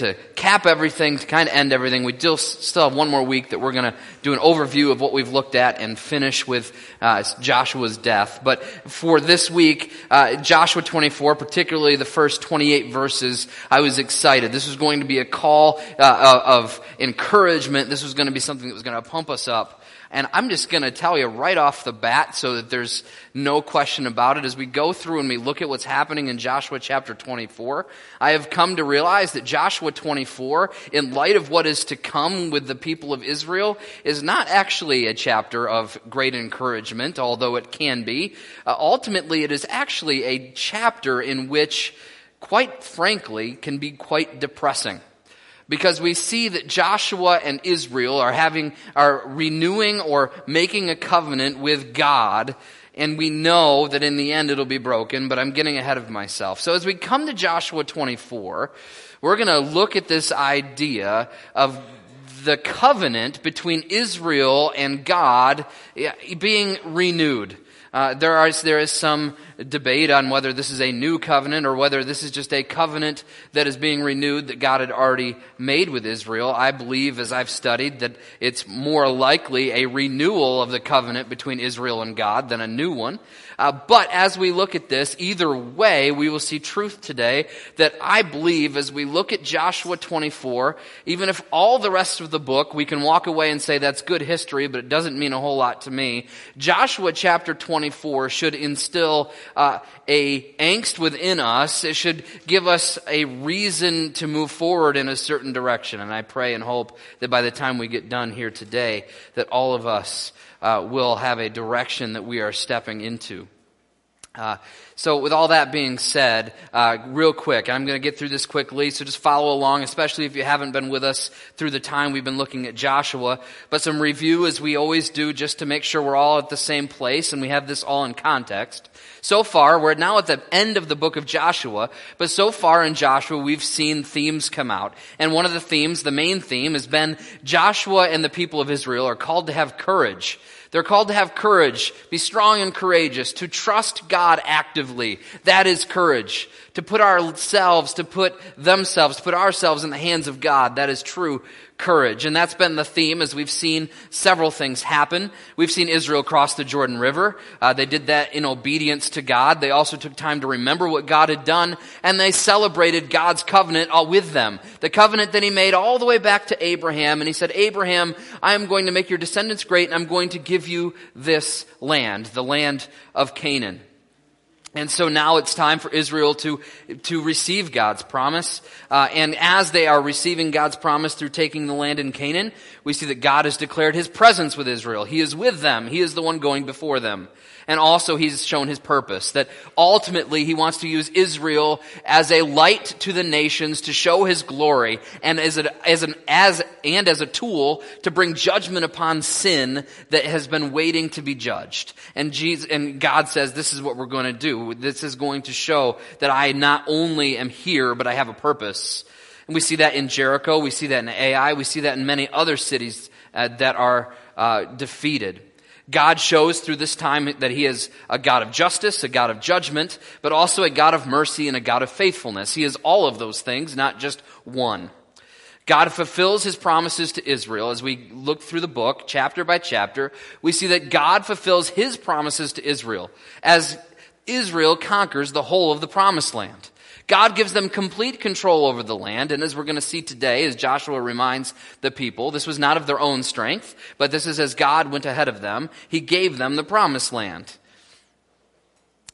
to cap everything, to kind of end everything, we still, still have one more week that we're going to do an overview of what we've looked at and finish with uh, Joshua's death. But for this week, uh, Joshua 24, particularly the first 28 verses, I was excited. This was going to be a call uh, of encouragement. This was going to be something that was going to pump us up. And I'm just going to tell you right off the bat so that there's no question about it. As we go through and we look at what's happening in Joshua chapter 24, I have come to realize that Joshua 24, in light of what is to come with the people of Israel, is not actually a chapter of great encouragement, although it can be. Uh, ultimately, it is actually a chapter in which, quite frankly, can be quite depressing because we see that Joshua and Israel are having, are renewing or making a covenant with God. And we know that in the end it'll be broken, but I'm getting ahead of myself. So as we come to Joshua 24, we're going to look at this idea of the covenant between Israel and God being renewed. Uh, there, is some debate on whether this is a new covenant or whether this is just a covenant that is being renewed that God had already made with Israel. I believe, as I've studied, that it's more likely a renewal of the covenant between Israel and God than a new one. Uh, but as we look at this, either way, we will see truth today that I believe as we look at Joshua 24, even if all the rest of the book, we can walk away and say that's good history, but it doesn't mean a whole lot to me. Joshua chapter 24 should instill uh, a angst within us. It should give us a reason to move forward in a certain direction. And I pray and hope that by the time we get done here today, that all of us uh, will have a direction that we are stepping into. Uh, so, with all that being said, uh, real quick, I'm going to get through this quickly, so just follow along, especially if you haven't been with us through the time we've been looking at Joshua. But some review, as we always do, just to make sure we're all at the same place and we have this all in context. So far, we're now at the end of the book of Joshua, but so far in Joshua, we've seen themes come out. And one of the themes, the main theme, has been Joshua and the people of Israel are called to have courage. They're called to have courage, be strong and courageous, to trust God actively. That is courage. To put ourselves, to put themselves, to put ourselves in the hands of God. That is true courage. And that's been the theme as we've seen several things happen. We've seen Israel cross the Jordan River. Uh, they did that in obedience to God. They also took time to remember what God had done and they celebrated God's covenant all with them. The covenant that he made all the way back to Abraham. And he said, Abraham, I am going to make your descendants great and I'm going to give you this land, the land of Canaan. And so now it's time for Israel to, to receive God's promise. Uh, and as they are receiving God's promise through taking the land in Canaan, we see that God has declared his presence with Israel. He is with them. He is the one going before them. And also he's shown his purpose that ultimately he wants to use Israel as a light to the nations to show his glory and as, a, as an, as, and as a tool to bring judgment upon sin that has been waiting to be judged. And Jesus, and God says, this is what we're going to do. This is going to show that I not only am here, but I have a purpose. And we see that in Jericho. We see that in Ai. We see that in many other cities uh, that are uh, defeated. God shows through this time that He is a God of justice, a God of judgment, but also a God of mercy and a God of faithfulness. He is all of those things, not just one. God fulfills His promises to Israel. As we look through the book, chapter by chapter, we see that God fulfills His promises to Israel as Israel conquers the whole of the promised land. God gives them complete control over the land. And as we're going to see today, as Joshua reminds the people, this was not of their own strength, but this is as God went ahead of them. He gave them the promised land.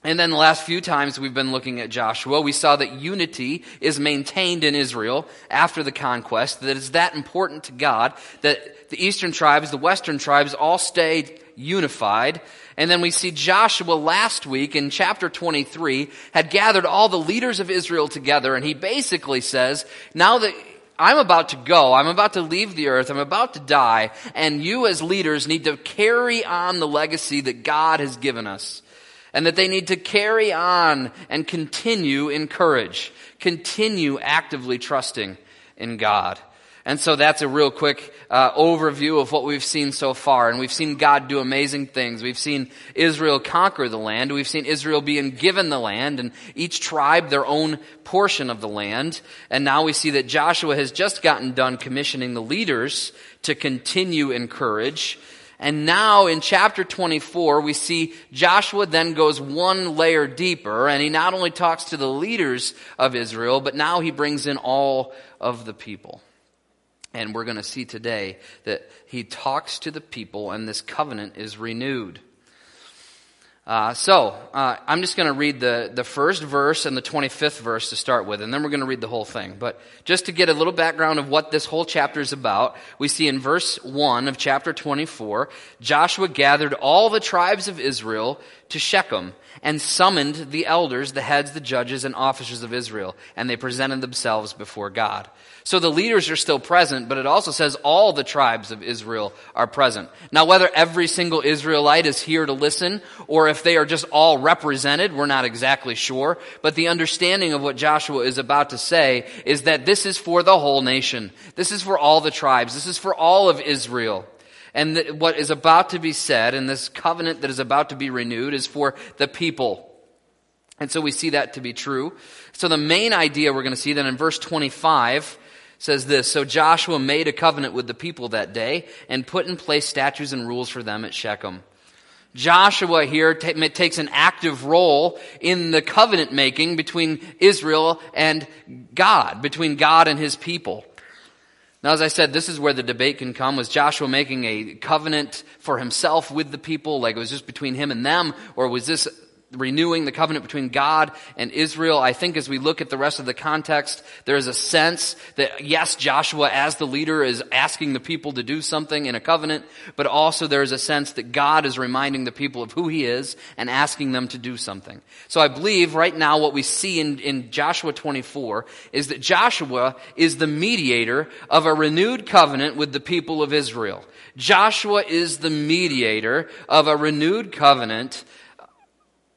And then the last few times we've been looking at Joshua, we saw that unity is maintained in Israel after the conquest, that it's that important to God that the eastern tribes, the western tribes all stay unified and then we see Joshua last week in chapter 23 had gathered all the leaders of Israel together and he basically says, now that I'm about to go. I'm about to leave the earth. I'm about to die. And you as leaders need to carry on the legacy that God has given us. And that they need to carry on and continue in courage. Continue actively trusting in God. And so that's a real quick uh, overview of what we've seen so far. And we've seen God do amazing things. We've seen Israel conquer the land. We've seen Israel being given the land and each tribe their own portion of the land. And now we see that Joshua has just gotten done commissioning the leaders to continue in courage. And now in chapter 24, we see Joshua then goes one layer deeper and he not only talks to the leaders of Israel, but now he brings in all of the people. And we're going to see today that he talks to the people and this covenant is renewed. Uh, so, uh, I'm just going to read the, the first verse and the 25th verse to start with, and then we're going to read the whole thing. But just to get a little background of what this whole chapter is about, we see in verse 1 of chapter 24, Joshua gathered all the tribes of Israel to Shechem and summoned the elders, the heads, the judges, and officers of Israel, and they presented themselves before God. So the leaders are still present, but it also says all the tribes of Israel are present. Now, whether every single Israelite is here to listen, or if they are just all represented, we're not exactly sure. But the understanding of what Joshua is about to say is that this is for the whole nation. This is for all the tribes. This is for all of Israel. And what is about to be said, and this covenant that is about to be renewed, is for the people. And so we see that to be true. So the main idea we're going to see then in verse 25 says this So Joshua made a covenant with the people that day and put in place statutes and rules for them at Shechem. Joshua here t- takes an active role in the covenant making between Israel and God, between God and his people. Now, as I said, this is where the debate can come. Was Joshua making a covenant for himself with the people, like it was just between him and them, or was this renewing the covenant between God and Israel. I think as we look at the rest of the context, there is a sense that yes, Joshua as the leader is asking the people to do something in a covenant, but also there is a sense that God is reminding the people of who he is and asking them to do something. So I believe right now what we see in, in Joshua 24 is that Joshua is the mediator of a renewed covenant with the people of Israel. Joshua is the mediator of a renewed covenant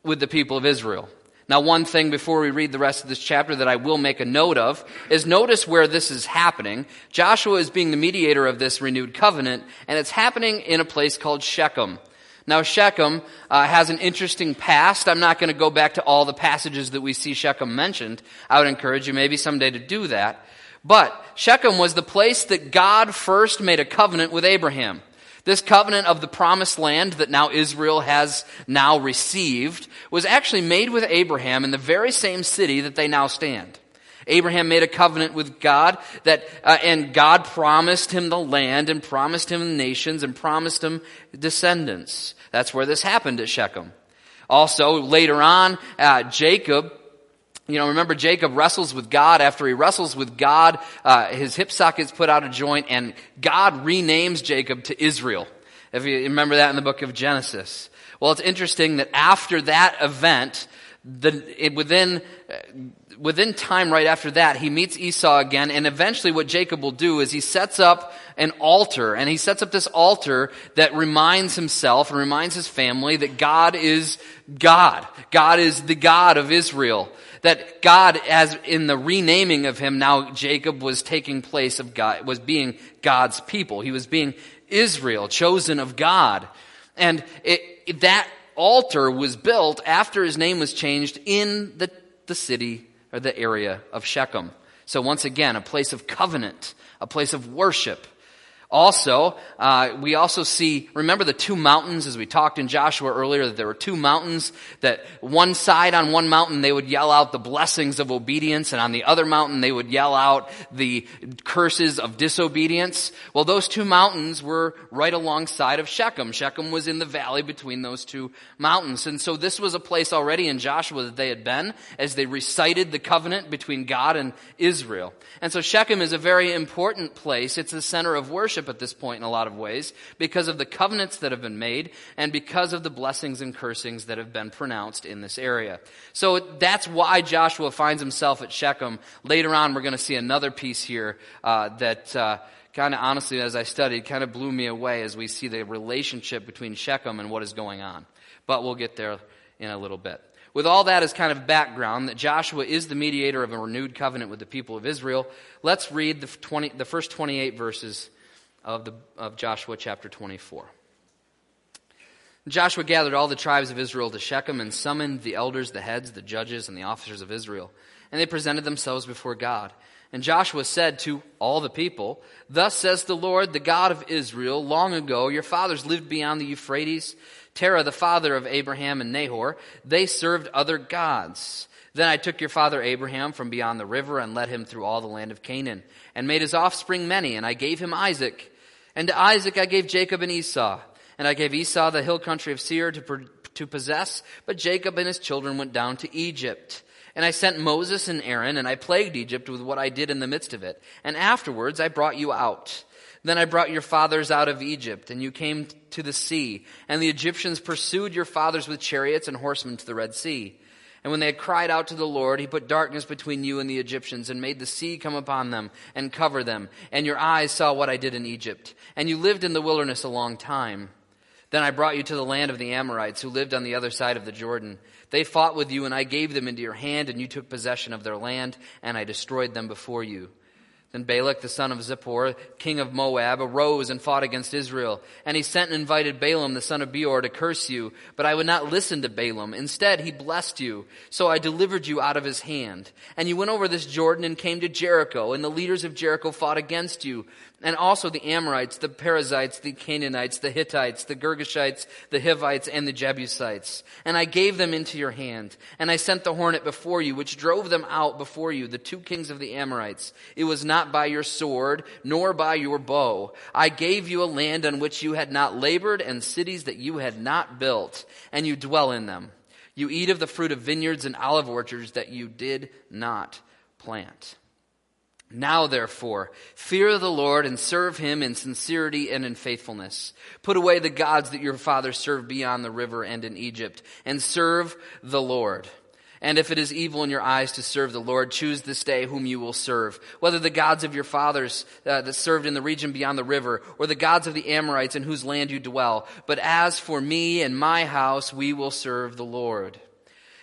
with the people of Israel. Now, one thing before we read the rest of this chapter that I will make a note of is notice where this is happening. Joshua is being the mediator of this renewed covenant, and it's happening in a place called Shechem. Now, Shechem uh, has an interesting past. I'm not going to go back to all the passages that we see Shechem mentioned. I would encourage you maybe someday to do that. But Shechem was the place that God first made a covenant with Abraham. This covenant of the promised land that now Israel has now received was actually made with Abraham in the very same city that they now stand. Abraham made a covenant with God that, uh, and God promised him the land and promised him nations and promised him descendants. That's where this happened at Shechem. Also, later on, uh, Jacob you know, remember Jacob wrestles with God. After he wrestles with God, uh, his hip socket's put out of joint, and God renames Jacob to Israel. If you remember that in the book of Genesis. Well, it's interesting that after that event, the, it, within uh, within time right after that, he meets Esau again, and eventually what Jacob will do is he sets up an altar, and he sets up this altar that reminds himself and reminds his family that God is God. God is the God of Israel that God, as in the renaming of him, now Jacob was taking place of God, was being God's people. He was being Israel, chosen of God. And it, that altar was built after his name was changed in the, the city or the area of Shechem. So once again, a place of covenant, a place of worship. Also, uh, we also see, remember the two mountains as we talked in Joshua earlier, that there were two mountains, that one side on one mountain they would yell out the blessings of obedience, and on the other mountain they would yell out the curses of disobedience. Well, those two mountains were right alongside of Shechem. Shechem was in the valley between those two mountains. And so this was a place already in Joshua that they had been as they recited the covenant between God and Israel. And so Shechem is a very important place. It's the center of worship worship at this point in a lot of ways because of the covenants that have been made and because of the blessings and cursings that have been pronounced in this area. So that's why Joshua finds himself at Shechem. Later on, we're going to see another piece here uh, that. Uh, kind of honestly, as I studied, kind of blew me away as we see the relationship between Shechem and what is going on. But we'll get there in a little bit. With all that as kind of background, that Joshua is the mediator of a renewed covenant with the people of Israel, let's read the, 20, the first 28 verses of, the, of Joshua chapter 24. Joshua gathered all the tribes of Israel to Shechem and summoned the elders, the heads, the judges, and the officers of Israel. And they presented themselves before God. And Joshua said to all the people, Thus says the Lord, the God of Israel, long ago your fathers lived beyond the Euphrates Terah, the father of Abraham and Nahor, they served other gods. Then I took your father Abraham from beyond the river and led him through all the land of Canaan, and made his offspring many, and I gave him Isaac. And to Isaac I gave Jacob and Esau. And I gave Esau the hill country of Seir to, to possess, but Jacob and his children went down to Egypt. And I sent Moses and Aaron, and I plagued Egypt with what I did in the midst of it. And afterwards I brought you out. Then I brought your fathers out of Egypt, and you came to the sea, and the Egyptians pursued your fathers with chariots and horsemen to the Red Sea. And when they had cried out to the Lord, he put darkness between you and the Egyptians, and made the sea come upon them and cover them. And your eyes saw what I did in Egypt. And you lived in the wilderness a long time. Then I brought you to the land of the Amorites, who lived on the other side of the Jordan. They fought with you, and I gave them into your hand, and you took possession of their land, and I destroyed them before you. Then Balak, the son of Zippor, king of Moab, arose and fought against Israel. And he sent and invited Balaam, the son of Beor, to curse you. But I would not listen to Balaam. Instead, he blessed you. So I delivered you out of his hand. And you went over this Jordan and came to Jericho. And the leaders of Jericho fought against you and also the Amorites, the Perizzites, the Canaanites, the Hittites, the Girgashites, the Hivites, and the Jebusites. And I gave them into your hand. And I sent the hornet before you, which drove them out before you, the two kings of the Amorites. It was not by your sword, nor by your bow. I gave you a land on which you had not labored, and cities that you had not built, and you dwell in them. You eat of the fruit of vineyards and olive orchards that you did not plant. Now, therefore, fear the Lord and serve him in sincerity and in faithfulness. Put away the gods that your fathers served beyond the river and in Egypt, and serve the Lord. And if it is evil in your eyes to serve the Lord, choose this day whom you will serve, whether the gods of your fathers uh, that served in the region beyond the river, or the gods of the Amorites in whose land you dwell. But as for me and my house, we will serve the Lord.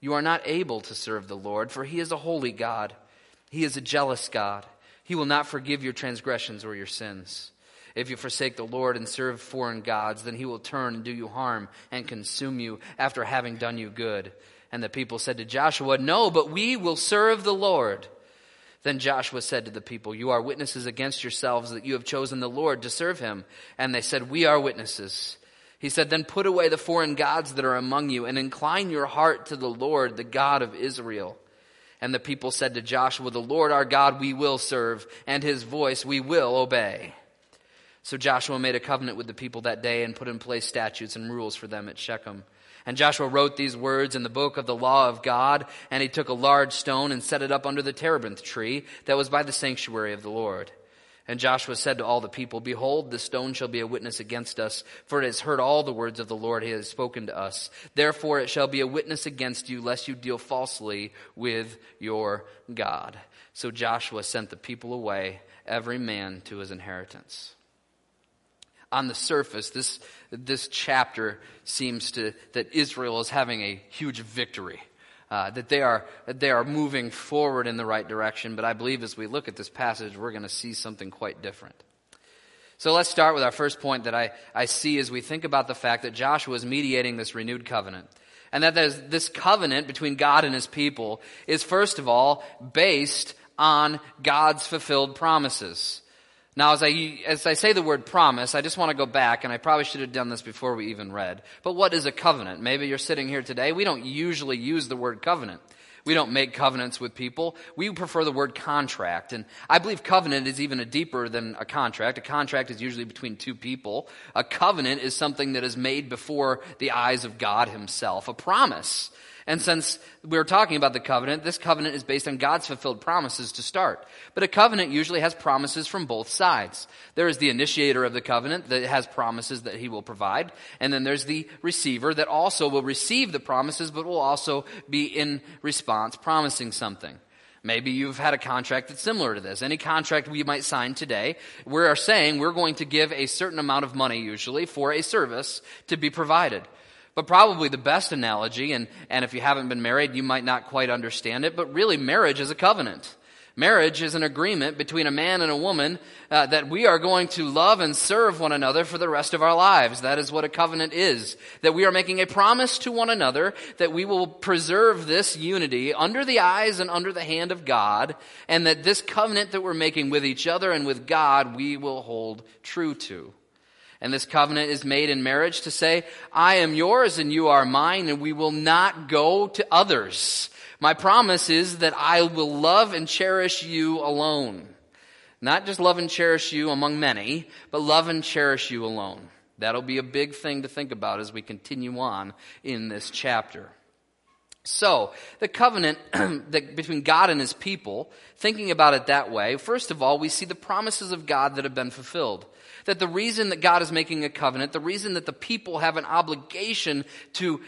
you are not able to serve the Lord, for he is a holy God. He is a jealous God. He will not forgive your transgressions or your sins. If you forsake the Lord and serve foreign gods, then he will turn and do you harm and consume you after having done you good. And the people said to Joshua, No, but we will serve the Lord. Then Joshua said to the people, You are witnesses against yourselves that you have chosen the Lord to serve him. And they said, We are witnesses. He said, Then put away the foreign gods that are among you and incline your heart to the Lord, the God of Israel. And the people said to Joshua, The Lord our God we will serve, and his voice we will obey. So Joshua made a covenant with the people that day and put in place statutes and rules for them at Shechem. And Joshua wrote these words in the book of the law of God, and he took a large stone and set it up under the terebinth tree that was by the sanctuary of the Lord. And Joshua said to all the people, Behold, the stone shall be a witness against us, for it has heard all the words of the Lord he has spoken to us. Therefore it shall be a witness against you, lest you deal falsely with your God. So Joshua sent the people away, every man to his inheritance. On the surface, this, this chapter seems to, that Israel is having a huge victory uh, that they are, that they are moving forward in the right direction. But I believe as we look at this passage, we're going to see something quite different. So let's start with our first point that I, I see as we think about the fact that Joshua is mediating this renewed covenant. And that this covenant between God and his people is first of all based on God's fulfilled promises. Now, as I, as I say the word promise, I just want to go back, and I probably should have done this before we even read. But what is a covenant? Maybe you're sitting here today. We don't usually use the word covenant. We don't make covenants with people. We prefer the word contract. And I believe covenant is even a deeper than a contract. A contract is usually between two people. A covenant is something that is made before the eyes of God himself. A promise And since we're talking about the covenant, this covenant is based on God's fulfilled promises to start. But a covenant usually has promises from both sides. There is the initiator of the covenant that has promises that he will provide. And then there's the receiver that also will receive the promises, but will also be in response promising something. Maybe you've had a contract that's similar to this. Any contract we might sign today, we are saying we're going to give a certain amount of money usually for a service to be provided. But probably the best analogy, and, and if you haven't been married, you might not quite understand it, but really marriage is a covenant. Marriage is an agreement between a man and a woman uh, that we are going to love and serve one another for the rest of our lives. That is what a covenant is. That we are making a promise to one another that we will preserve this unity under the eyes and under the hand of God, and that this covenant that we're making with each other and with God, we will hold true to. And this covenant is made in marriage to say, I am yours and you are mine, and we will not go to others. My promise is that I will love and cherish you alone. Not just love and cherish you among many, but love and cherish you alone. That'll be a big thing to think about as we continue on in this chapter. So, the covenant between God and his people, thinking about it that way, first of all, we see the promises of God that have been fulfilled. That the reason that God is making a covenant, the reason that the people have an obligation to,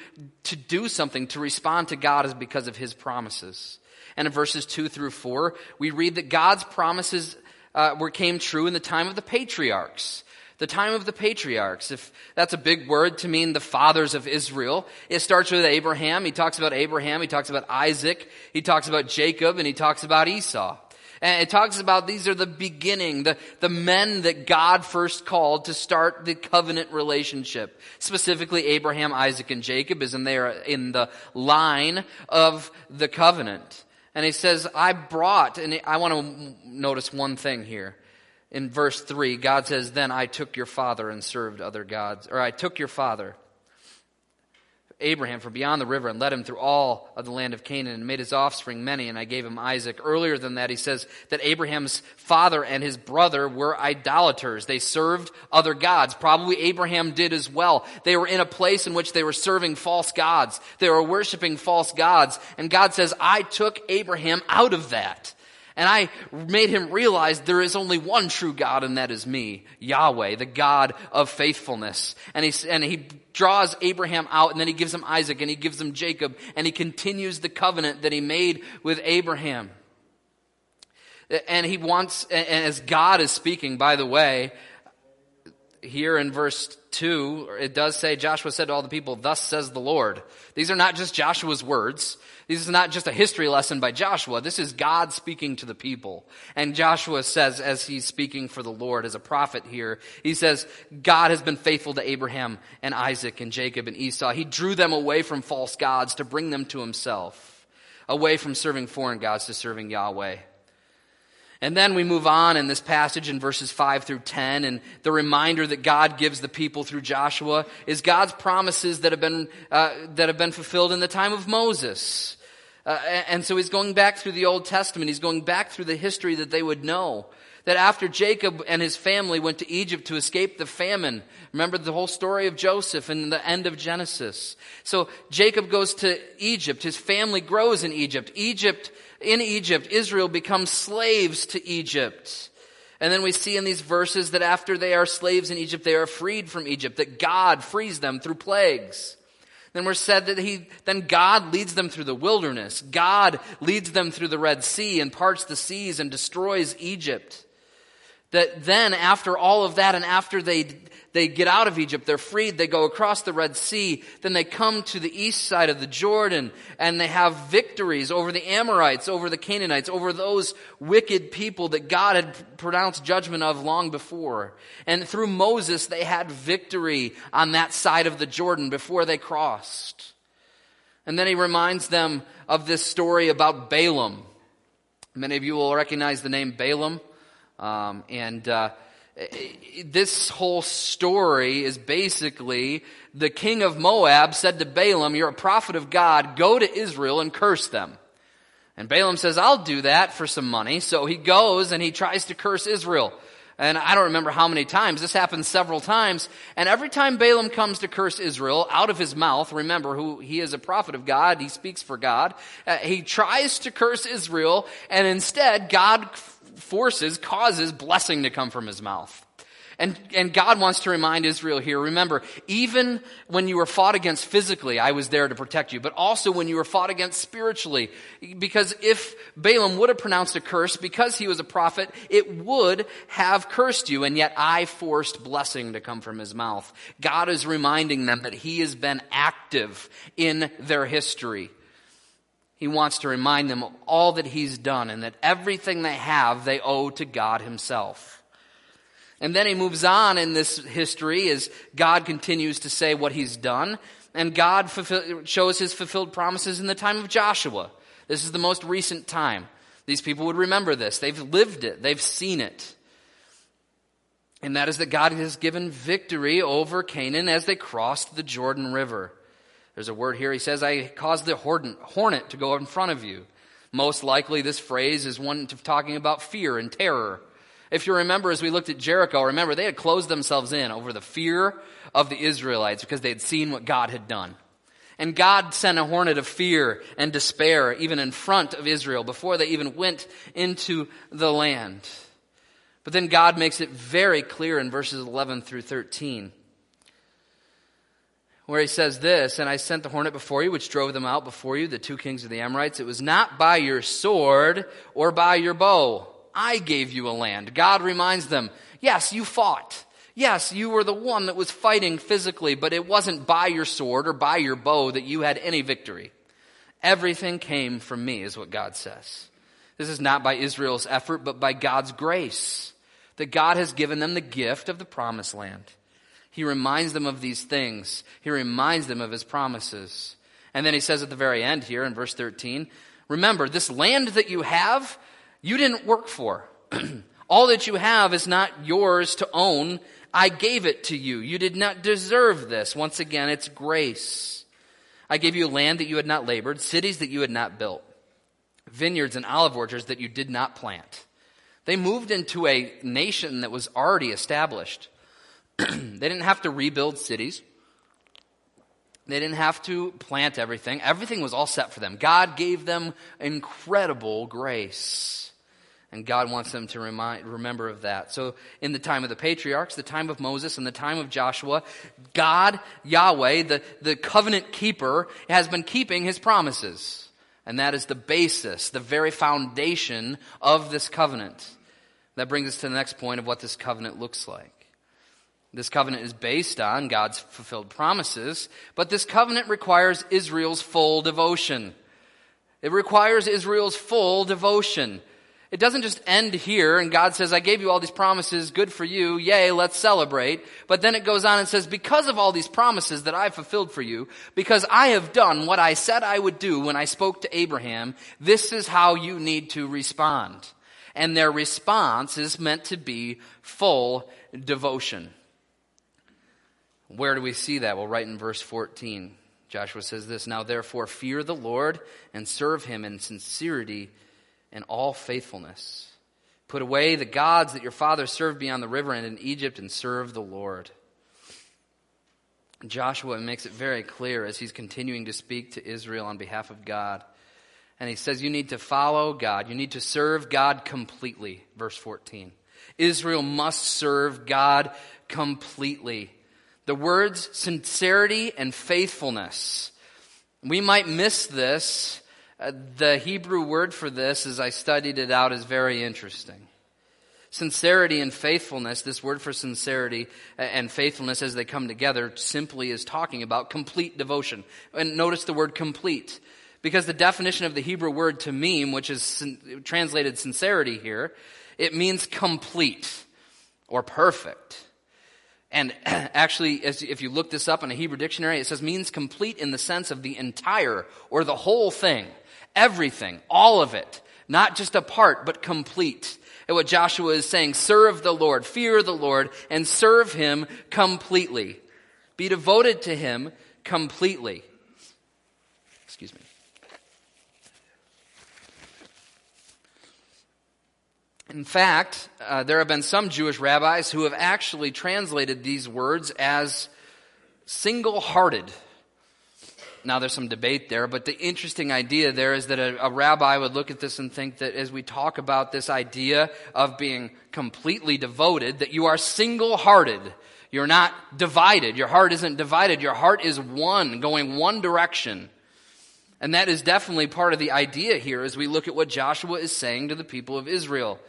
to do something, to respond to God is because of His promises. And in verses 2 through 4, we read that God's promises uh, were, came true in the time of the patriarchs. The time of the patriarchs, if that's a big word to mean the fathers of Israel. It starts with Abraham. He talks about Abraham. He talks about Isaac. He talks about Jacob and he talks about Esau. And it talks about these are the beginning, the, the men that God first called to start the covenant relationship. Specifically, Abraham, Isaac, and Jacob is in there in the line of the covenant. And he says, I brought, and I want to notice one thing here. In verse 3, God says, Then I took your father and served other gods, or I took your father Abraham from beyond the river and led him through all of the land of Canaan and made his offspring many, and I gave him Isaac. Earlier than that, he says that Abraham's father and his brother were idolaters. They served other gods. Probably Abraham did as well. They were in a place in which they were serving false gods. They were worshiping false gods. And God says, I took Abraham out of that. And I made him realize there is only one true God, and that is me, Yahweh, the God of faithfulness. And he, and he draws Abraham out, and then he gives him Isaac, and he gives him Jacob, and he continues the covenant that he made with Abraham. And he wants, and as God is speaking, by the way, here in verse 2, it does say, Joshua said to all the people, Thus says the Lord. These are not just Joshua's words. This is not just a history lesson by Joshua. This is God speaking to the people. And Joshua says, as he's speaking for the Lord as a prophet here, he says, God has been faithful to Abraham and Isaac and Jacob and Esau. He drew them away from false gods to bring them to himself, away from serving foreign gods to serving Yahweh. And then we move on in this passage in verses 5 through 10, and the reminder that God gives the people through Joshua is God's promises that have been, uh, that have been fulfilled in the time of Moses. Uh, and so he's going back through the Old Testament. He's going back through the history that they would know. That after Jacob and his family went to Egypt to escape the famine, remember the whole story of Joseph and the end of Genesis. So Jacob goes to Egypt. His family grows in Egypt. Egypt in Egypt, Israel becomes slaves to Egypt. And then we see in these verses that after they are slaves in Egypt, they are freed from Egypt, that God frees them through plagues. Then we're said that he, then God leads them through the wilderness. God leads them through the Red Sea and parts the seas and destroys Egypt. That then after all of that and after they they get out of Egypt, they're freed, they go across the Red Sea, then they come to the east side of the Jordan, and they have victories over the Amorites, over the Canaanites, over those wicked people that God had pronounced judgment of long before. And through Moses, they had victory on that side of the Jordan before they crossed. And then he reminds them of this story about Balaam. Many of you will recognize the name Balaam. Um, and uh, this whole story is basically the king of Moab said to Balaam, You're a prophet of God, go to Israel and curse them. And Balaam says, I'll do that for some money. So he goes and he tries to curse Israel. And I don't remember how many times. This happens several times. And every time Balaam comes to curse Israel out of his mouth, remember who he is a prophet of God, he speaks for God. Uh, he tries to curse Israel and instead God forces, causes blessing to come from his mouth. And, and God wants to remind Israel here, remember, even when you were fought against physically, I was there to protect you, but also when you were fought against spiritually. Because if Balaam would have pronounced a curse, because he was a prophet, it would have cursed you, and yet I forced blessing to come from his mouth. God is reminding them that he has been active in their history. He wants to remind them of all that he's done and that everything they have they owe to God himself. And then he moves on in this history as God continues to say what he's done. And God fulfill, shows his fulfilled promises in the time of Joshua. This is the most recent time. These people would remember this. They've lived it. They've seen it. And that is that God has given victory over Canaan as they crossed the Jordan River. There's a word here. He says, I caused the hornet to go in front of you. Most likely this phrase is one talking about fear and terror. If you remember, as we looked at Jericho, remember they had closed themselves in over the fear of the Israelites because they had seen what God had done. And God sent a hornet of fear and despair even in front of Israel before they even went into the land. But then God makes it very clear in verses 11 through 13 where he says this, and I sent the hornet before you, which drove them out before you, the two kings of the Amorites. It was not by your sword or by your bow I gave you a land. God reminds them, yes, you fought. Yes, you were the one that was fighting physically, but it wasn't by your sword or by your bow that you had any victory. Everything came from me, is what God says. This is not by Israel's effort, but by God's grace. That God has given them the gift of the promised land. He reminds them of these things. He reminds them of his promises. And then he says at the very end here in verse 13, remember, this land that you have, you didn't work for. All that you have is not yours to own. I gave it to you. You did not deserve this. Once again, it's grace. I gave you land that you had not labored, cities that you had not built, vineyards and olive orchards that you did not plant. They moved into a nation that was already established. they didn't have to rebuild cities. They didn't have to plant everything. Everything was all set for them. God gave them incredible grace. And God wants them to remind, remember of that. So in the time of the patriarchs, the time of Moses, and the time of Joshua, God, Yahweh, the, the covenant keeper, has been keeping his promises. And that is the basis, the very foundation of this covenant. That brings us to the next point of what this covenant looks like. This covenant is based on God's fulfilled promises, but this covenant requires Israel's full devotion. It requires Israel's full devotion. It doesn't just end here and God says, I gave you all these promises, good for you, yay, let's celebrate. But then it goes on and says, because of all these promises that I've fulfilled for you, because I have done what I said I would do when I spoke to Abraham, this is how you need to respond. And their response is meant to be full devotion. Where do we see that? Well, right in verse 14. Joshua says this, Now therefore fear the Lord and serve him in sincerity and all faithfulness. Put away the gods that your fathers served beyond the river and in Egypt and serve the Lord. Joshua makes it very clear as he's continuing to speak to Israel on behalf of God. And he says, You need to follow God. You need to serve God completely. Verse 14. Israel must serve God completely. The words sincerity and faithfulness. We might miss this uh, the Hebrew word for this, as I studied it out, is very interesting. Sincerity and faithfulness, this word for sincerity and faithfulness as they come together simply is talking about complete devotion. And notice the word complete. Because the definition of the Hebrew word tamim, which is sin- translated sincerity here, it means complete or perfect. And actually, if you look this up in a Hebrew dictionary, it says means complete in the sense of the entire or the whole thing. Everything, all of it. Not just a part, but complete. And what Joshua is saying, serve the Lord, fear the Lord, and serve Him completely. Be devoted to Him completely. Excuse me. In fact, uh, there have been some Jewish rabbis who have actually translated these words as single hearted. Now, there's some debate there, but the interesting idea there is that a, a, rabbi would look at this and think that as we talk about this idea of being completely devoted, that you are single hearted. You're not divided. Your heart isn't divided. Your heart is one, going one direction. And that is definitely part of the idea here as we look at what Joshua is saying to the people of Israel.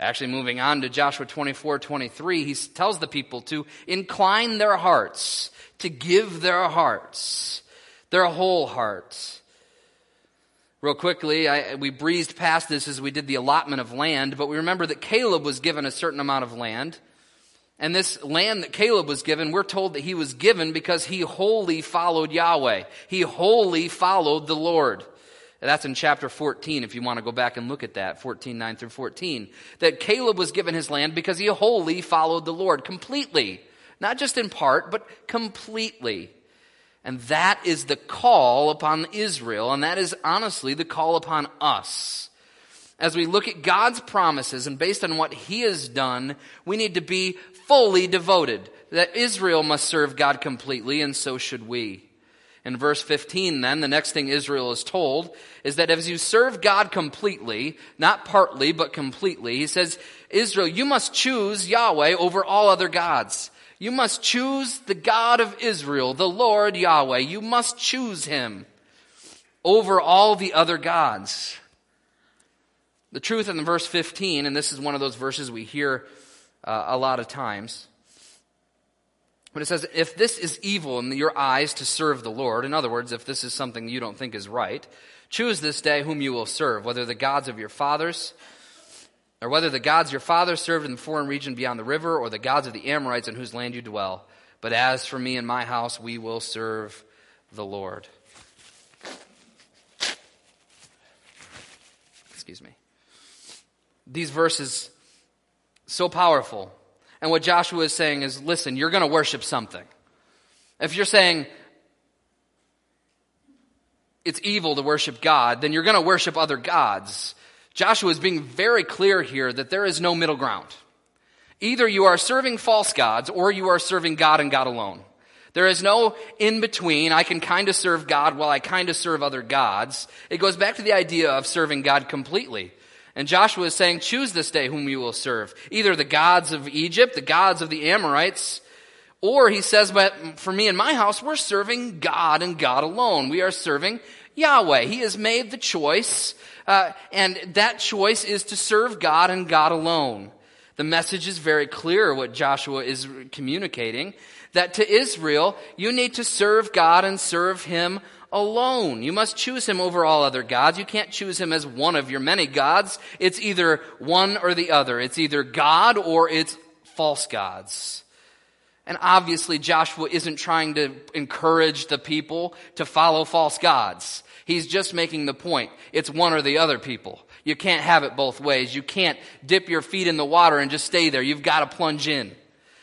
Actually, moving on to Joshua 24, 23, he tells the people to incline their hearts, to give their hearts, their whole hearts. Real quickly, I, we breezed past this as we did the allotment of land, but we remember that Caleb was given a certain amount of land. And this land that Caleb was given, we're told that he was given because he wholly followed Yahweh. He wholly followed the Lord. That's in chapter 14, if you want to go back and look at that, 14, 9 through 14. That Caleb was given his land because he wholly followed the Lord completely. Not just in part, but completely. And that is the call upon Israel, and that is honestly the call upon us. As we look at God's promises and based on what He has done, we need to be fully devoted. That Israel must serve God completely, and so should we. In verse 15, then, the next thing Israel is told is that as you serve God completely, not partly, but completely, he says, Israel, you must choose Yahweh over all other gods. You must choose the God of Israel, the Lord Yahweh. You must choose him over all the other gods. The truth in verse 15, and this is one of those verses we hear uh, a lot of times, but it says, if this is evil in your eyes to serve the Lord, in other words, if this is something you don't think is right, choose this day whom you will serve, whether the gods of your fathers, or whether the gods your fathers served in the foreign region beyond the river, or the gods of the Amorites in whose land you dwell. But as for me and my house, we will serve the Lord. Excuse me. These verses, so powerful and what Joshua is saying is listen, you're going to worship something. If you're saying it's evil to worship God, then you're going to worship other gods. Joshua is being very clear here that there is no middle ground. Either you are serving false gods or you are serving God and God alone. There is no in between. I can kind of serve God while I kind of serve other gods. It goes back to the idea of serving God completely. And Joshua is saying, choose this day whom you will serve. Either the gods of Egypt, the gods of the Amorites, or he says, but for me and my house, we're serving God and God alone. We are serving Yahweh. He has made the choice, uh, and that choice is to serve God and God alone. The message is very clear what Joshua is communicating, that to Israel, you need to serve God and serve Him alone. You must choose him over all other gods. You can't choose him as one of your many gods. It's either one or the other. It's either God or it's false gods. And obviously Joshua isn't trying to encourage the people to follow false gods. He's just making the point. It's one or the other people. You can't have it both ways. You can't dip your feet in the water and just stay there. You've got to plunge in.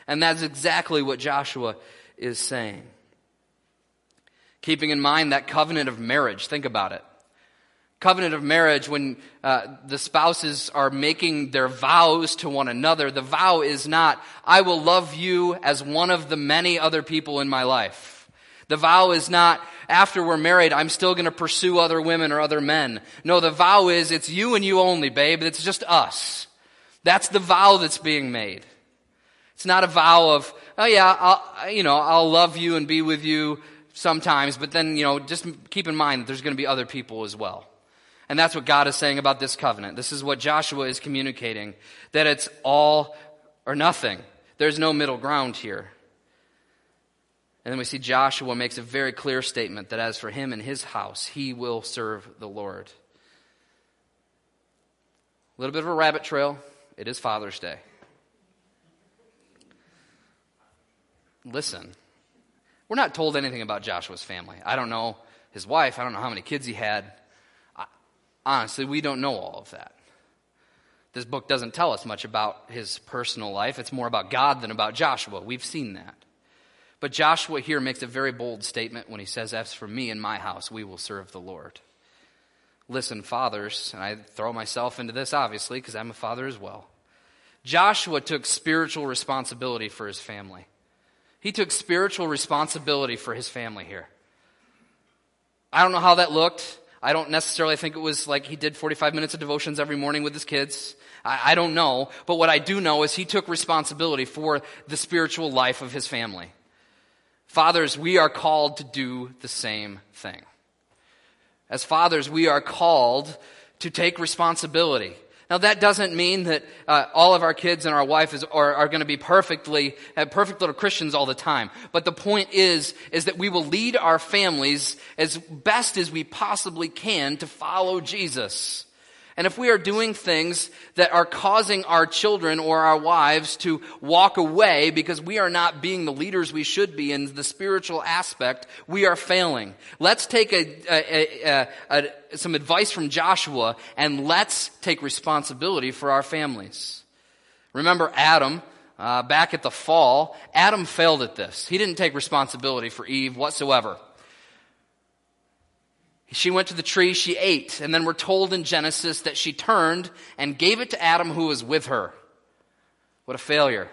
And that's exactly what Joshua is saying. Keeping in mind that covenant of marriage. Think about it. Covenant of marriage, when uh, the spouses are making their vows to one another, the vow is not, I will love you as one of the many other people in my life. The vow is not, after we're married, I'm still going to pursue other women or other men. No, the vow is, it's you and you only, babe. It's just us. That's the vow that's being made. It's not a vow of, oh yeah, I'll, you know, I'll love you and be with you sometimes, but then, you know, just keep in mind that there's going to be other people as well. And that's what God is saying about this covenant. This is what Joshua is communicating that it's all or nothing. There's no middle ground here. And then we see Joshua makes a very clear statement that as for him and his house, he will serve the Lord. A little bit of a rabbit trail. It is Father's Day. Listen. We're not told anything about Joshua's family. I don't know his wife. I don't know how many kids he had. I, honestly, we don't know all of that. This book doesn't tell us much about his personal life. It's more about God than about Joshua. We've seen that. But Joshua here makes a very bold statement when he says, As for me and my house, we will serve the Lord. Listen, fathers, and I throw myself into this obviously because I'm a father as well. Joshua took spiritual responsibility for his family. He took spiritual responsibility for his family here. I don't know how that looked. I don't necessarily think it was like he did 45 minutes of devotions every morning with his kids. I, I don't know. But what I do know is he took responsibility for the spiritual life of his family. Fathers, we are called to do the same thing. As fathers, we are called to take responsibility. Now that doesn't mean that uh, all of our kids and our wife is, are, are going to be perfectly, uh, perfect little Christians all the time. But the point is, is that we will lead our families as best as we possibly can to follow Jesus. And if we are doing things that are causing our children or our wives to walk away because we are not being the leaders we should be in the spiritual aspect, we are failing. Let's take a, a, a, some advice from Joshua and let's take responsibility for our families. Remember Adam, uh, back at the fall, Adam failed at this. He didn't take responsibility for Eve whatsoever. She went to the tree, she ate, and then we're told in Genesis that she turned and gave it to Adam who was with her. What a failure.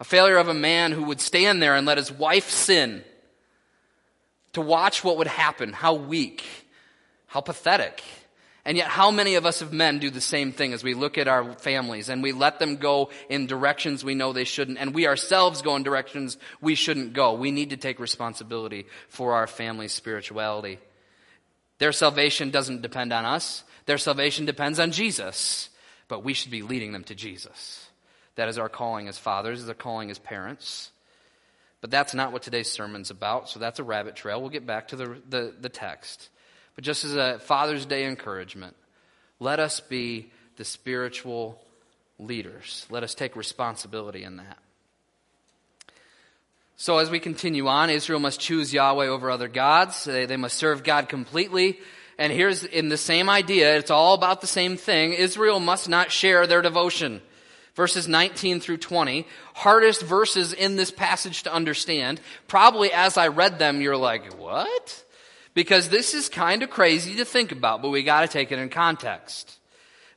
A failure of a man who would stand there and let his wife sin. To watch what would happen. How weak. How pathetic. And yet, how many of us of men do the same thing as we look at our families and we let them go in directions we know they shouldn't, and we ourselves go in directions we shouldn't go? We need to take responsibility for our family's spirituality. Their salvation doesn't depend on us. Their salvation depends on Jesus. But we should be leading them to Jesus. That is our calling as fathers, is our calling as parents. But that's not what today's sermon's about, so that's a rabbit trail. We'll get back to the, the, the text. But just as a Father's Day encouragement, let us be the spiritual leaders. Let us take responsibility in that. So as we continue on, Israel must choose Yahweh over other gods. They, they must serve God completely. And here's in the same idea, it's all about the same thing. Israel must not share their devotion. Verses 19 through 20, hardest verses in this passage to understand. Probably as I read them, you're like, what? Because this is kind of crazy to think about, but we gotta take it in context.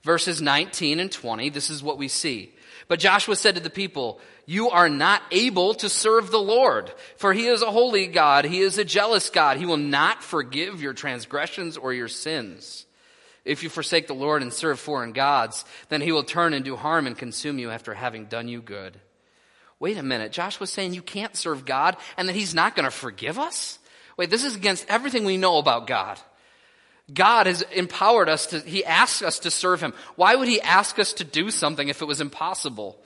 Verses 19 and 20, this is what we see. But Joshua said to the people, you are not able to serve the Lord, for he is a holy God. He is a jealous God. He will not forgive your transgressions or your sins. If you forsake the Lord and serve foreign gods, then he will turn and do harm and consume you after having done you good. Wait a minute. Joshua's saying you can't serve God and that he's not going to forgive us? Wait, this is against everything we know about God. God has empowered us to, he asks us to serve him. Why would he ask us to do something if it was impossible?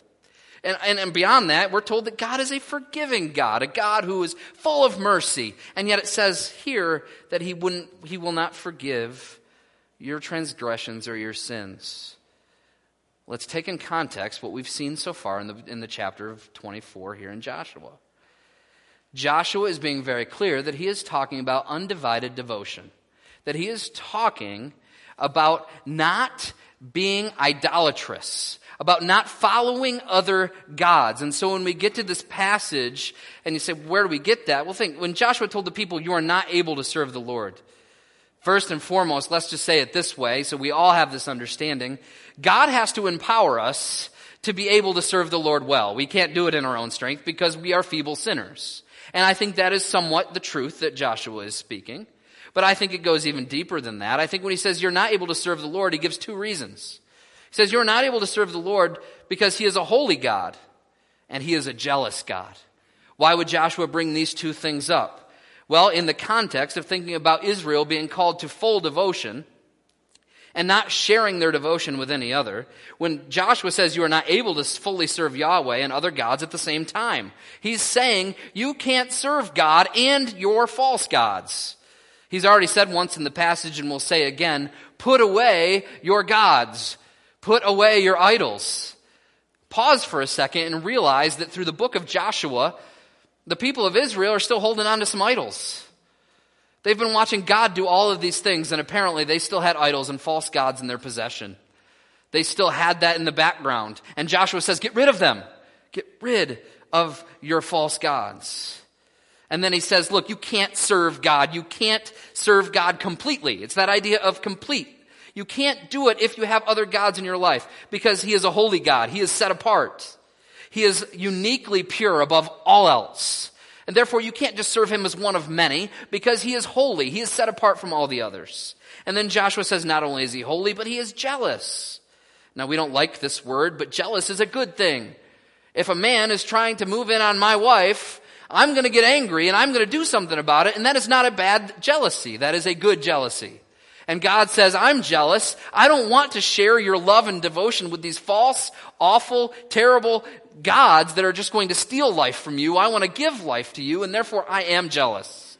And, and, and, beyond that, we're told that God is a forgiving God, a God who is full of mercy. And yet it says here that he wouldn't, he will not forgive your transgressions or your sins. Let's take in context what we've seen so far in the, in the chapter of 24 here in Joshua. Joshua is being very clear that he is talking about undivided devotion, that he is talking about not being idolatrous, about not following other gods. And so when we get to this passage and you say, where do we get that? Well, think, when Joshua told the people, you are not able to serve the Lord. First and foremost, let's just say it this way so we all have this understanding. God has to empower us to be able to serve the Lord well. We can't do it in our own strength because we are feeble sinners. And I think that is somewhat the truth that Joshua is speaking. But I think it goes even deeper than that. I think when he says you're not able to serve the Lord, he gives two reasons. He says, You're not able to serve the Lord because he is a holy God and he is a jealous God. Why would Joshua bring these two things up? Well, in the context of thinking about Israel being called to full devotion and not sharing their devotion with any other, when Joshua says you are not able to fully serve Yahweh and other gods at the same time, he's saying you can't serve God and your false gods. He's already said once in the passage and will say again, put away your gods. Put away your idols. Pause for a second and realize that through the book of Joshua, the people of Israel are still holding on to some idols. They've been watching God do all of these things, and apparently they still had idols and false gods in their possession. They still had that in the background. And Joshua says, Get rid of them. Get rid of your false gods. And then he says, look, you can't serve God. You can't serve God completely. It's that idea of complete. You can't do it if you have other gods in your life because he is a holy God. He is set apart. He is uniquely pure above all else. And therefore you can't just serve him as one of many because he is holy. He is set apart from all the others. And then Joshua says not only is he holy, but he is jealous. Now we don't like this word, but jealous is a good thing. If a man is trying to move in on my wife, I'm going to get angry and I'm going to do something about it. And that is not a bad jealousy. That is a good jealousy. And God says, I'm jealous. I don't want to share your love and devotion with these false, awful, terrible gods that are just going to steal life from you. I want to give life to you and therefore I am jealous.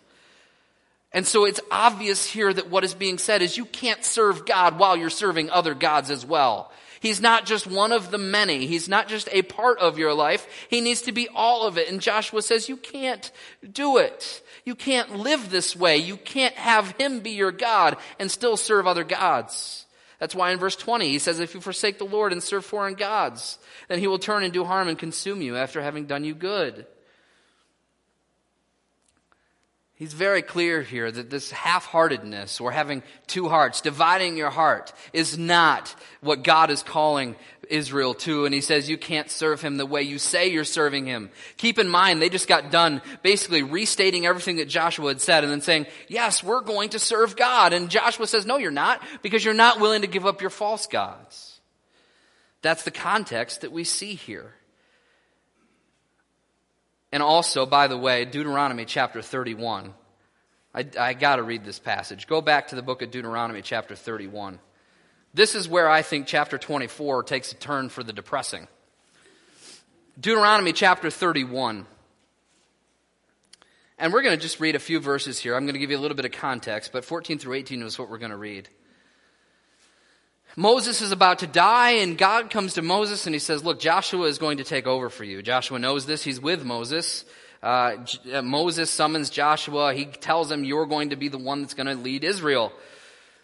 And so it's obvious here that what is being said is you can't serve God while you're serving other gods as well. He's not just one of the many. He's not just a part of your life. He needs to be all of it. And Joshua says, you can't do it. You can't live this way. You can't have him be your God and still serve other gods. That's why in verse 20 he says, if you forsake the Lord and serve foreign gods, then he will turn and do harm and consume you after having done you good. He's very clear here that this half heartedness or having two hearts, dividing your heart, is not what God is calling Israel to. And he says you can't serve him the way you say you're serving him. Keep in mind, they just got done basically restating everything that Joshua had said and then saying, yes, we're going to serve God. And Joshua says, no, you're not, because you're not willing to give up your false gods. That's the context that we see here. And also, by the way, Deuteronomy chapter 31. I, I got to read this passage. Go back to the book of Deuteronomy chapter 31. This is where I think chapter 24 takes a turn for the depressing. Deuteronomy chapter 31. And we're going to just read a few verses here. I'm going to give you a little bit of context, but 14 through 18 is what we're going to read. Moses is about to die, and God comes to Moses and he says, Look, Joshua is going to take over for you. Joshua knows this. He's with Moses. Uh, uh Moses summons Joshua. He tells him, You're going to be the one that's going to lead Israel.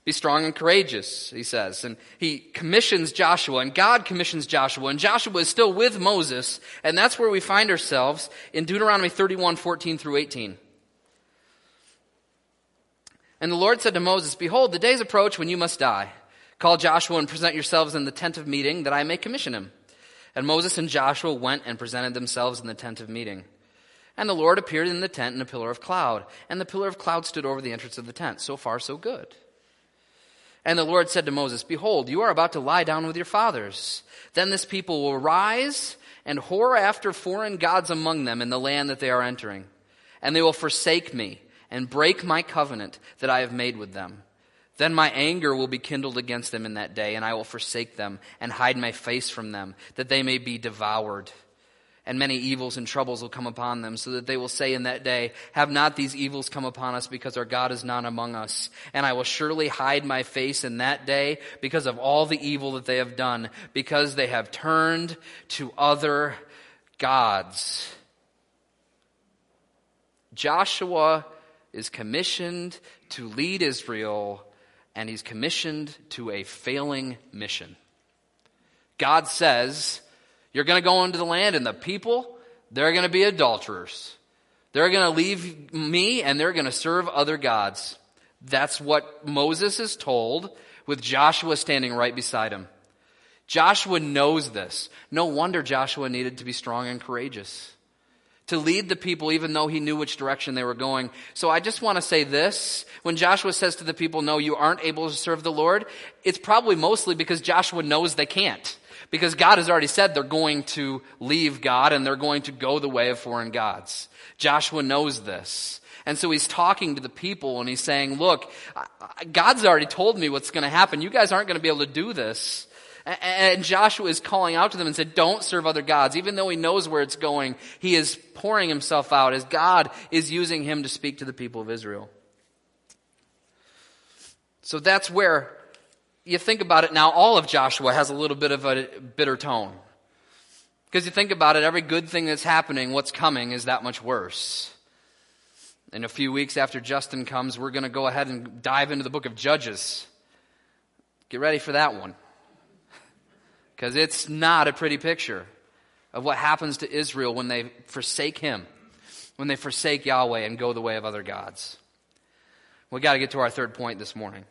Be strong and courageous, he says. And he commissions Joshua, and God commissions Joshua, and Joshua is still with Moses, and that's where we find ourselves in Deuteronomy 31, 14 through 18. And the Lord said to Moses, Behold, the days approach when you must die. Call Joshua and present yourselves in the tent of meeting that I may commission him. And Moses and Joshua went and presented themselves in the tent of meeting. And the Lord appeared in the tent in a pillar of cloud, and the pillar of cloud stood over the entrance of the tent. So far, so good. And the Lord said to Moses, Behold, you are about to lie down with your fathers. Then this people will rise and whore after foreign gods among them in the land that they are entering. And they will forsake me and break my covenant that I have made with them. Then my anger will be kindled against them in that day, and I will forsake them and hide my face from them, that they may be devoured. And many evils and troubles will come upon them, so that they will say in that day, Have not these evils come upon us, because our God is not among us? And I will surely hide my face in that day, because of all the evil that they have done, because they have turned to other gods. Joshua is commissioned to lead Israel and he's commissioned to a failing mission. God says, You're going to go into the land, and the people, they're going to be adulterers. They're going to leave me and they're going to serve other gods. That's what Moses is told with Joshua standing right beside him. Joshua knows this. No wonder Joshua needed to be strong and courageous to lead the people even though he knew which direction they were going. So I just want to say this. When Joshua says to the people, no, you aren't able to serve the Lord, it's probably mostly because Joshua knows they can't. Because God has already said they're going to leave God and they're going to go the way of foreign gods. Joshua knows this. And so he's talking to the people and he's saying, look, God's already told me what's going to happen. You guys aren't going to be able to do this. And Joshua is calling out to them and said, don't serve other gods. Even though he knows where it's going, he is pouring himself out as God is using him to speak to the people of Israel. So that's where you think about it now, all of Joshua has a little bit of a bitter tone. Because you think about it, every good thing that's happening, what's coming is that much worse. In a few weeks after Justin comes, we're going to go ahead and dive into the book of Judges. Get ready for that one because it's not a pretty picture of what happens to Israel when they forsake Him. when they forsake Yahweh and go the way of other gods. We got to get to our third point this morning.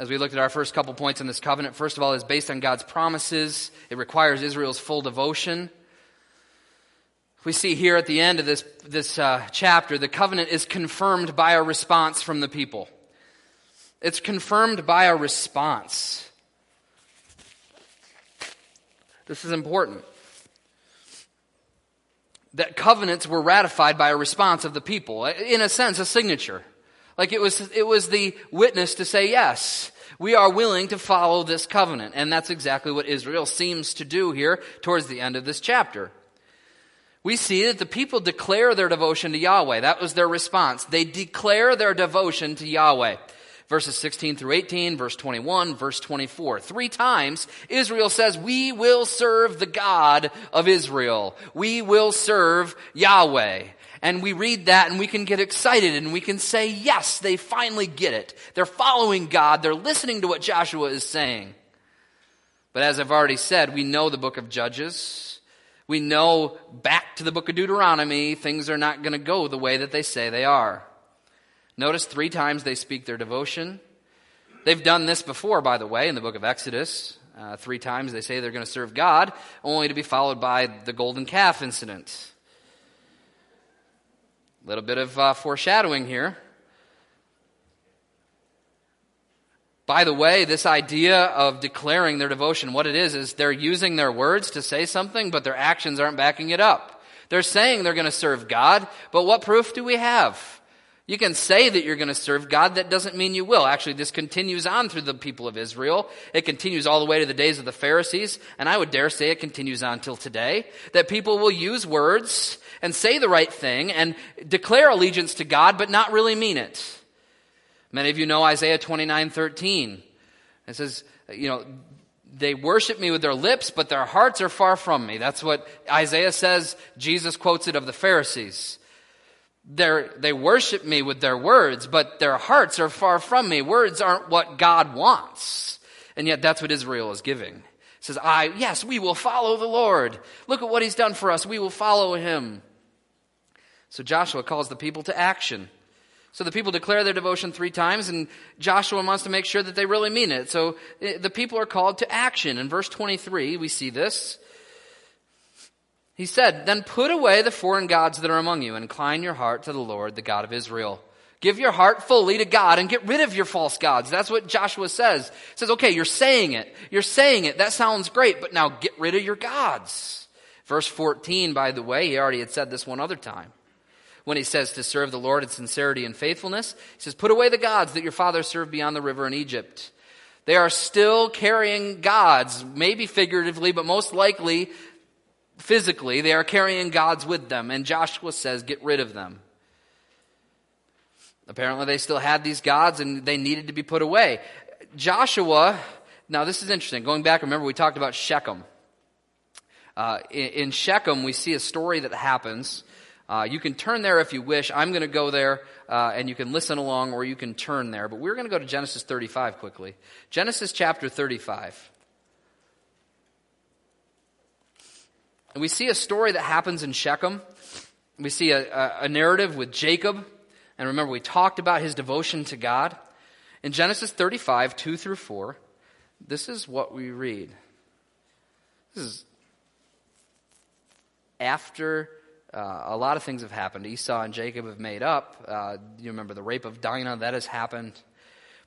As we looked at our first couple points in this covenant, first of all, is based on God's promises. It requires Israel's full devotion. We see here at the end of this, this uh, chapter, the covenant is confirmed by a response from the people. It's confirmed by a response. This is important. That covenants were ratified by a response of the people. In a sense, a signature. Like it was, it was the witness to say, yes, we are willing to follow this covenant. And that's exactly what Israel seems to do here towards the end of this chapter. We see that the people declare their devotion to Yahweh. That was their response. They declare their devotion to Yahweh verses 16 through 18, verse 21, verse 24. Three times, Israel says, we will serve the God of Israel. We will serve Yahweh. And we read that and we can get excited and we can say, yes, they finally get it. They're following God. They're listening to what Joshua is saying. But as I've already said, we know the book of Judges. We know back to the book of Deuteronomy, things are not going to go the way that they say they are. Notice three times they speak their devotion. They've done this before, by the way, in the book of Exodus. Uh, three times they say they're going to serve God, only to be followed by the golden calf incident. A little bit of uh, foreshadowing here. By the way, this idea of declaring their devotion, what it is, is they're using their words to say something, but their actions aren't backing it up. They're saying they're going to serve God, but what proof do we have? You can say that you're going to serve God. That doesn't mean you will. Actually, this continues on through the people of Israel. It continues all the way to the days of the Pharisees. And I would dare say it continues on till today. That people will use words and say the right thing and declare allegiance to God, but not really mean it. Many of you know Isaiah 29, 13. It says, you know, they worship me with their lips, but their hearts are far from me. That's what Isaiah says. Jesus quotes it of the Pharisees. They're, they worship me with their words, but their hearts are far from me. Words aren't what God wants. And yet that's what Israel is giving. It says, I, yes, we will follow the Lord. Look at what he's done for us. We will follow him. So Joshua calls the people to action. So the people declare their devotion three times, and Joshua wants to make sure that they really mean it. So eh, the people are called to action. In verse 23, we see this. He said, Then put away the foreign gods that are among you, and incline your heart to the Lord, the God of Israel. Give your heart fully to God and get rid of your false gods. That's what Joshua says. He says, okay, you're saying it. You're saying it. That sounds great, but now get rid of your gods. Verse 14, by the way, he already had said this one other time. When he says to serve the Lord in sincerity and faithfulness, he says, put away the gods that your fathers served beyond the river in Egypt. They are still carrying gods, maybe figuratively, but most likely physically, they are carrying gods with them, and Joshua says, get rid of them. Apparently, they still had these gods and they needed to be put away. Joshua, now this is interesting. Going back, remember we talked about Shechem. Uh, in, Shechem, we see a story that happens. Uh, you can turn there if you wish. I'm going to go there, uh, and you can listen along, or you can turn there. But we're going to go to Genesis 35 quickly. Genesis chapter 35. And we see a story that happens in Shechem. We see a, a, narrative with Jacob. And remember, we talked about his devotion to God. In Genesis 35, 2 through 4, this is what we read. This is after uh, a lot of things have happened. Esau and Jacob have made up. Uh, you remember the rape of Dinah, that has happened.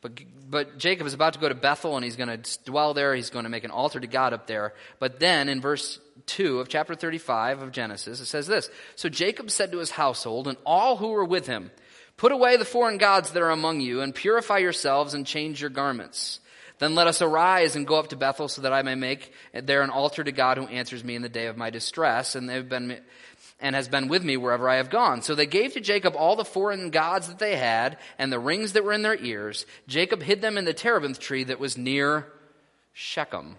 But, but Jacob is about to go to Bethel and he's going to dwell there. He's going to make an altar to God up there. But then in verse 2 of chapter 35 of Genesis, it says this So Jacob said to his household and all who were with him, Put away the foreign gods that are among you and purify yourselves and change your garments. Then let us arise and go up to Bethel so that I may make there an altar to God who answers me in the day of my distress. And they've been, and has been with me wherever I have gone. So they gave to Jacob all the foreign gods that they had and the rings that were in their ears. Jacob hid them in the terebinth tree that was near Shechem.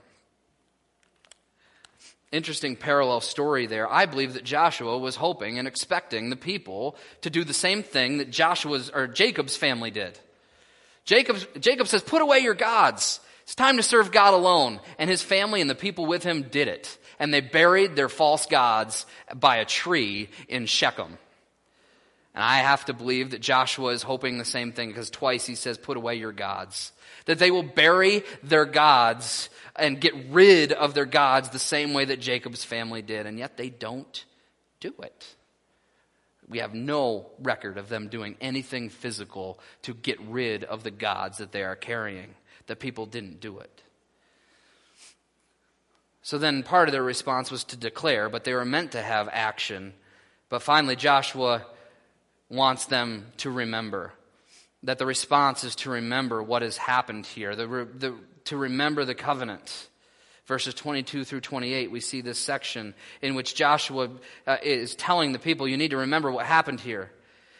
Interesting parallel story there. I believe that Joshua was hoping and expecting the people to do the same thing that Joshua's or Jacob's family did. Jacob, Jacob says, put away your gods. It's time to serve God alone. And his family and the people with him did it and they buried their false gods by a tree in Shechem. And I have to believe that Joshua is hoping the same thing because twice he says, put away your gods. That they will bury their gods and get rid of their gods the same way that Jacob's family did. And yet they don't do it. We have no record of them doing anything physical to get rid of the gods that they are carrying. The people didn't do it. So then part of their response was to declare, but they were meant to have action. But finally, Joshua wants them to remember. That the response is to remember what has happened here, the, the, to remember the covenant. Verses 22 through 28, we see this section in which Joshua uh, is telling the people, you need to remember what happened here.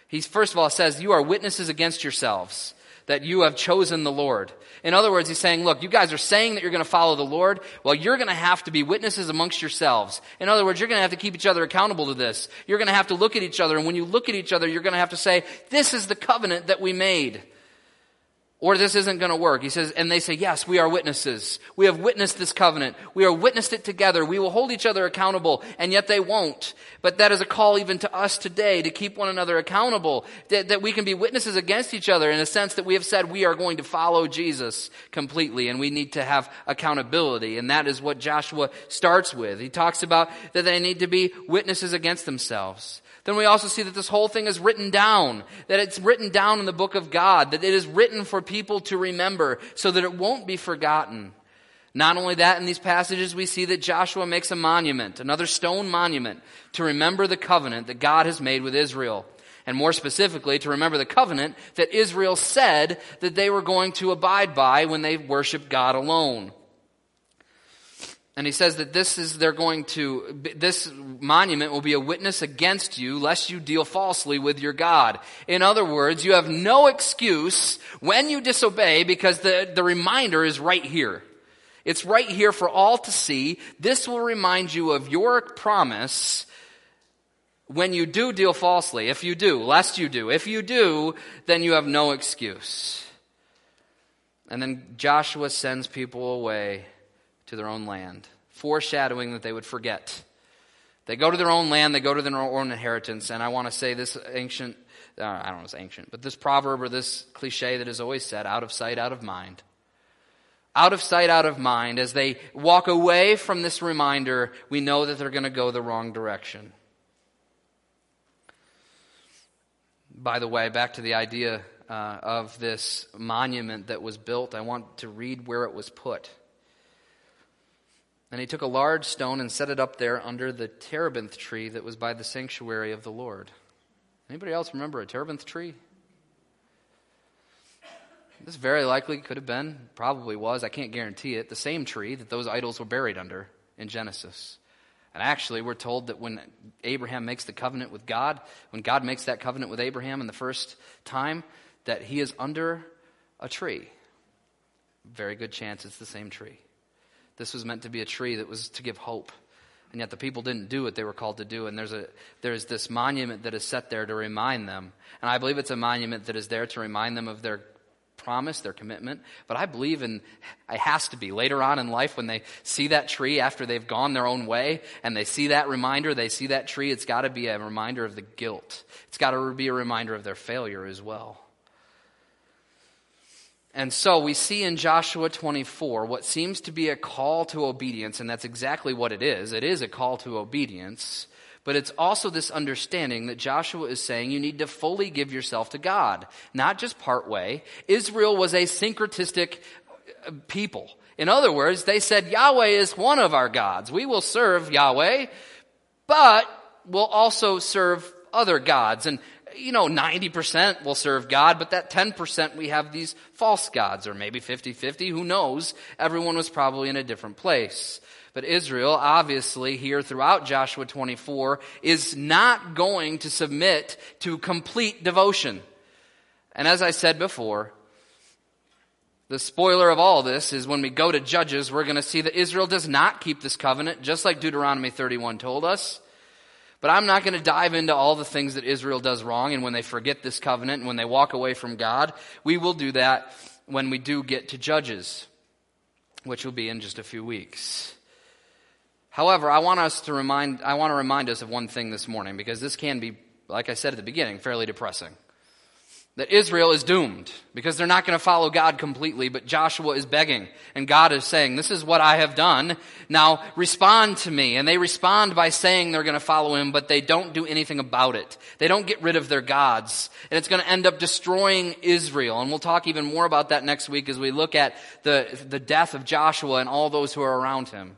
He first of all says, You are witnesses against yourselves that you have chosen the Lord. In other words, he's saying, look, you guys are saying that you're going to follow the Lord. Well, you're going to have to be witnesses amongst yourselves. In other words, you're going to have to keep each other accountable to this. You're going to have to look at each other. And when you look at each other, you're going to have to say, this is the covenant that we made or this isn't going to work. He says, and they say, yes, we are witnesses. We have witnessed this covenant. We are witnessed it together. We will hold each other accountable, and yet they won't. But that is a call even to us today to keep one another accountable, that, that we can be witnesses against each other in a sense that we have said we are going to follow Jesus completely, and we need to have accountability. And that is what Joshua starts with. He talks about that they need to be witnesses against themselves then we also see that this whole thing is written down, that it's written down in the book of God, that it is written for people to remember so that it won't be forgotten. Not only that, in these passages, we see that Joshua makes a monument, another stone monument, to remember the covenant that God has made with Israel. And more specifically, to remember the covenant that Israel said that they were going to abide by when they worshiped God alone. And he says that this is, they're going to, this monument will be a witness against you lest you deal falsely with your God. In other words, you have no excuse when you disobey because the, the reminder is right here. It's right here for all to see. This will remind you of your promise when you do deal falsely. If you do, lest you do. If you do, then you have no excuse. And then Joshua sends people away to their own land, foreshadowing that they would forget. They go to their own land, they go to their own inheritance, and I want to say this ancient, uh, I don't know if it's ancient, but this proverb or this cliche that is always said out of sight, out of mind. Out of sight, out of mind. As they walk away from this reminder, we know that they're going to go the wrong direction. By the way, back to the idea uh, of this monument that was built, I want to read where it was put. And he took a large stone and set it up there under the terebinth tree that was by the sanctuary of the Lord. Anybody else remember a terebinth tree? This very likely could have been, probably was, I can't guarantee it, the same tree that those idols were buried under in Genesis. And actually, we're told that when Abraham makes the covenant with God, when God makes that covenant with Abraham in the first time, that he is under a tree. Very good chance it's the same tree. This was meant to be a tree that was to give hope. And yet the people didn't do what they were called to do. And there's, a, there's this monument that is set there to remind them. And I believe it's a monument that is there to remind them of their promise, their commitment. But I believe in, it has to be later on in life when they see that tree after they've gone their own way and they see that reminder, they see that tree, it's got to be a reminder of the guilt. It's got to be a reminder of their failure as well. And so we see in Joshua 24 what seems to be a call to obedience, and that's exactly what it is. It is a call to obedience, but it's also this understanding that Joshua is saying you need to fully give yourself to God, not just part way. Israel was a syncretistic uh, people. In other words, they said Yahweh is one of our gods. We will serve Yahweh, but we'll also serve other gods. And you know, 90% will serve God, but that 10% we have these false gods, or maybe 50-50, who knows? Everyone was probably in a different place. But Israel, obviously, here throughout Joshua 24, is not going to submit to complete devotion. And as I said before, the spoiler of all this is when we go to Judges, we're going to see that Israel does not keep this covenant, just like Deuteronomy 31 told us. But I'm not going to dive into all the things that Israel does wrong and when they forget this covenant and when they walk away from God. We will do that when we do get to Judges, which will be in just a few weeks. However, I want us to remind, I want to remind us of one thing this morning because this can be like I said at the beginning, fairly depressing that Israel is doomed because they're not going to follow God completely, but Joshua is begging and God is saying, this is what I have done. Now respond to me. And they respond by saying they're going to follow him, but they don't do anything about it. They don't get rid of their gods. And it's going to end up destroying Israel. And we'll talk even more about that next week as we look at the, the death of Joshua and all those who are around him.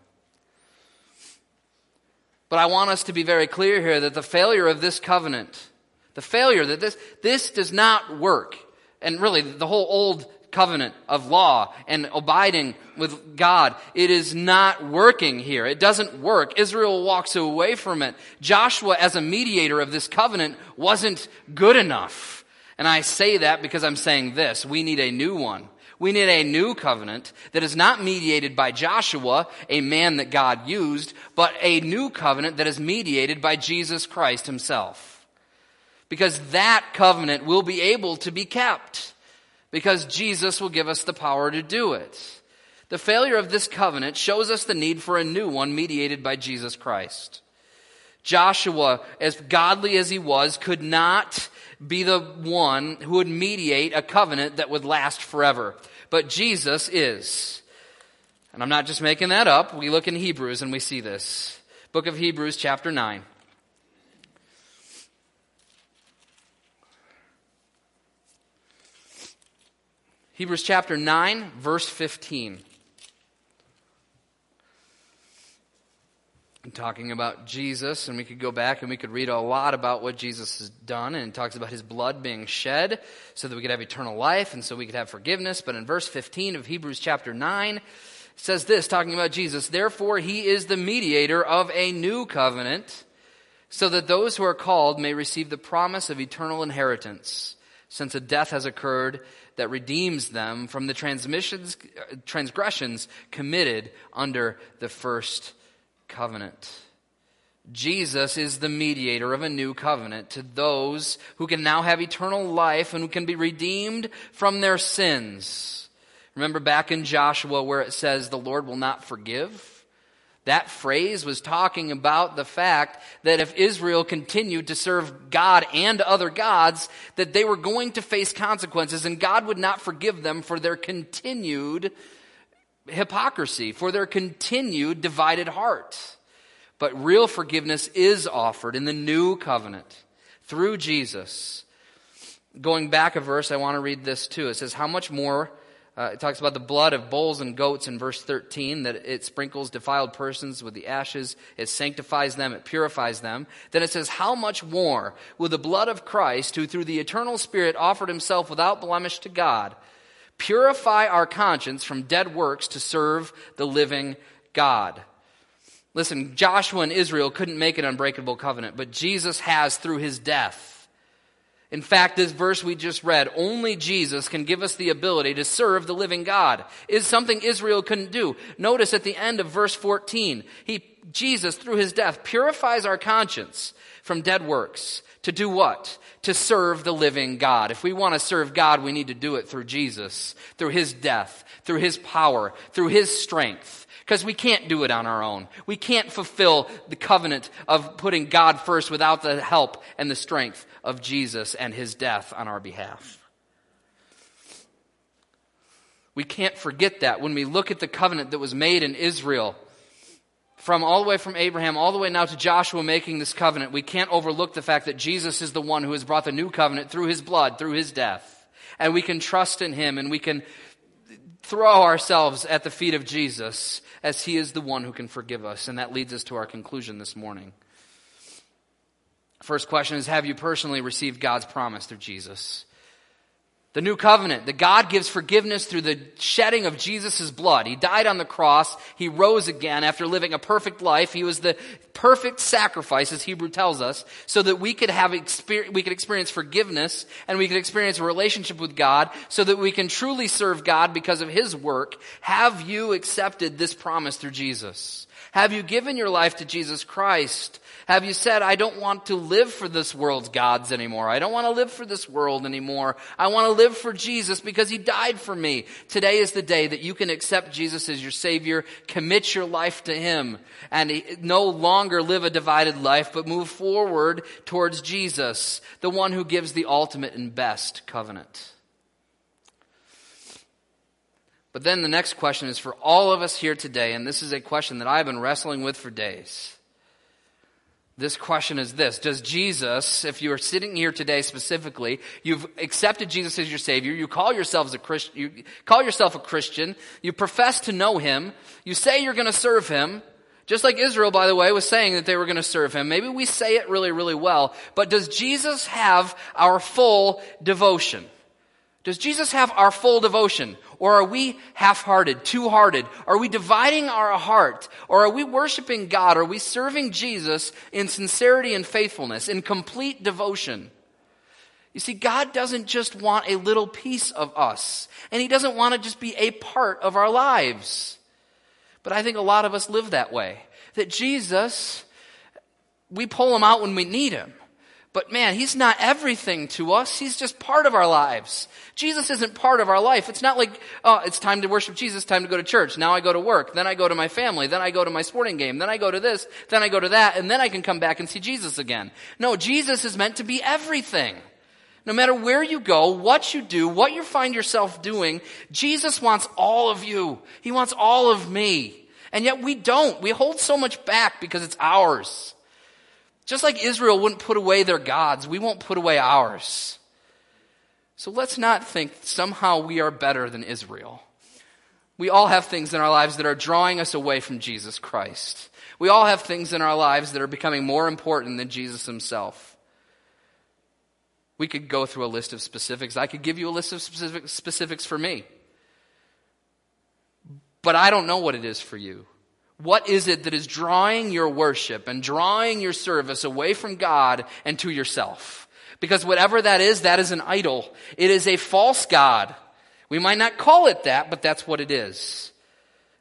But I want us to be very clear here that the failure of this covenant the failure that this, this does not work. And really, the whole old covenant of law and abiding with God, it is not working here. It doesn't work. Israel walks away from it. Joshua, as a mediator of this covenant, wasn't good enough. And I say that because I'm saying this. We need a new one. We need a new covenant that is not mediated by Joshua, a man that God used, but a new covenant that is mediated by Jesus Christ himself because that covenant will be able to be kept because Jesus will give us the power to do it. The failure of this covenant shows us the need for a new one mediated by Jesus Christ. Joshua, as godly as he was, could not be the one who would mediate a covenant that would last forever. But Jesus is. And I'm not just making that up. We look in Hebrews and we see this. Book of Hebrews, chapter 9. Hebrews chapter 9, verse 15. I'm talking about Jesus, and we could go back and we could read a lot about what Jesus has done, and it talks about his blood being shed so that we could have eternal life and so we could have forgiveness. But in verse 15 of Hebrews chapter 9, it says this, talking about Jesus, Therefore he is the mediator of a new covenant, so that those who are called may receive the promise of eternal inheritance, since a death has occurred that redeems them from the transmissions, transgressions committed under the first covenant. Jesus is the mediator of a new covenant to those who can now have eternal life and who can be redeemed from their sins. Remember back in Joshua where it says the Lord will not forgive? That phrase was talking about the fact that if Israel continued to serve God and other gods, that they were going to face consequences and God would not forgive them for their continued hypocrisy, for their continued divided heart. But real forgiveness is offered in the new covenant through Jesus. Going back a verse, I want to read this too. It says, How much more uh, it talks about the blood of bulls and goats in verse 13, that it sprinkles defiled persons with the ashes, it sanctifies them, it purifies them. Then it says, How much more will the blood of Christ, who through the eternal Spirit offered himself without blemish to God, purify our conscience from dead works to serve the living God? Listen, Joshua and Israel couldn't make an unbreakable covenant, but Jesus has through his death in fact, this verse we just read, only Jesus can give us the ability to serve the living God, is something Israel couldn't do. Notice at the end of verse 14, he, Jesus, through his death, purifies our conscience from dead works. To do what? To serve the living God. If we want to serve God, we need to do it through Jesus, through his death, through his power, through his strength. Because we can't do it on our own. We can't fulfill the covenant of putting God first without the help and the strength of Jesus and his death on our behalf. We can't forget that when we look at the covenant that was made in Israel, from all the way from Abraham, all the way now to Joshua making this covenant, we can't overlook the fact that Jesus is the one who has brought the new covenant through his blood, through his death. And we can trust in him and we can throw ourselves at the feet of Jesus as he is the one who can forgive us. And that leads us to our conclusion this morning. First question is Have you personally received God's promise through Jesus? The new covenant, that God gives forgiveness through the shedding of Jesus' blood. He died on the cross. He rose again after living a perfect life. He was the perfect sacrifice, as Hebrew tells us, so that we could have experience, we could experience forgiveness and we could experience a relationship with God so that we can truly serve God because of His work. Have you accepted this promise through Jesus? Have you given your life to Jesus Christ? Have you said, I don't want to live for this world's gods anymore. I don't want to live for this world anymore. I want to live for Jesus because he died for me. Today is the day that you can accept Jesus as your Savior, commit your life to Him, and no longer live a divided life, but move forward towards Jesus, the one who gives the ultimate and best covenant. But then the next question is for all of us here today, and this is a question that I've been wrestling with for days. This question is this Does Jesus, if you are sitting here today specifically, you've accepted Jesus as your Savior, you call yourselves a Christian, you call yourself a Christian, you profess to know Him, you say you're going to serve Him, just like Israel, by the way, was saying that they were going to serve Him. Maybe we say it really, really well, but does Jesus have our full devotion? Does Jesus have our full devotion? Or are we half hearted, two hearted? Are we dividing our heart? Or are we worshiping God? Are we serving Jesus in sincerity and faithfulness, in complete devotion? You see, God doesn't just want a little piece of us, and He doesn't want to just be a part of our lives. But I think a lot of us live that way. That Jesus, we pull Him out when we need Him. But man, he's not everything to us. He's just part of our lives. Jesus isn't part of our life. It's not like, oh, it's time to worship Jesus, time to go to church. Now I go to work. Then I go to my family. Then I go to my sporting game. Then I go to this. Then I go to that. And then I can come back and see Jesus again. No, Jesus is meant to be everything. No matter where you go, what you do, what you find yourself doing, Jesus wants all of you. He wants all of me. And yet we don't. We hold so much back because it's ours. Just like Israel wouldn't put away their gods, we won't put away ours. So let's not think somehow we are better than Israel. We all have things in our lives that are drawing us away from Jesus Christ. We all have things in our lives that are becoming more important than Jesus himself. We could go through a list of specifics. I could give you a list of specific, specifics for me. But I don't know what it is for you. What is it that is drawing your worship and drawing your service away from God and to yourself? Because whatever that is, that is an idol. It is a false God. We might not call it that, but that's what it is.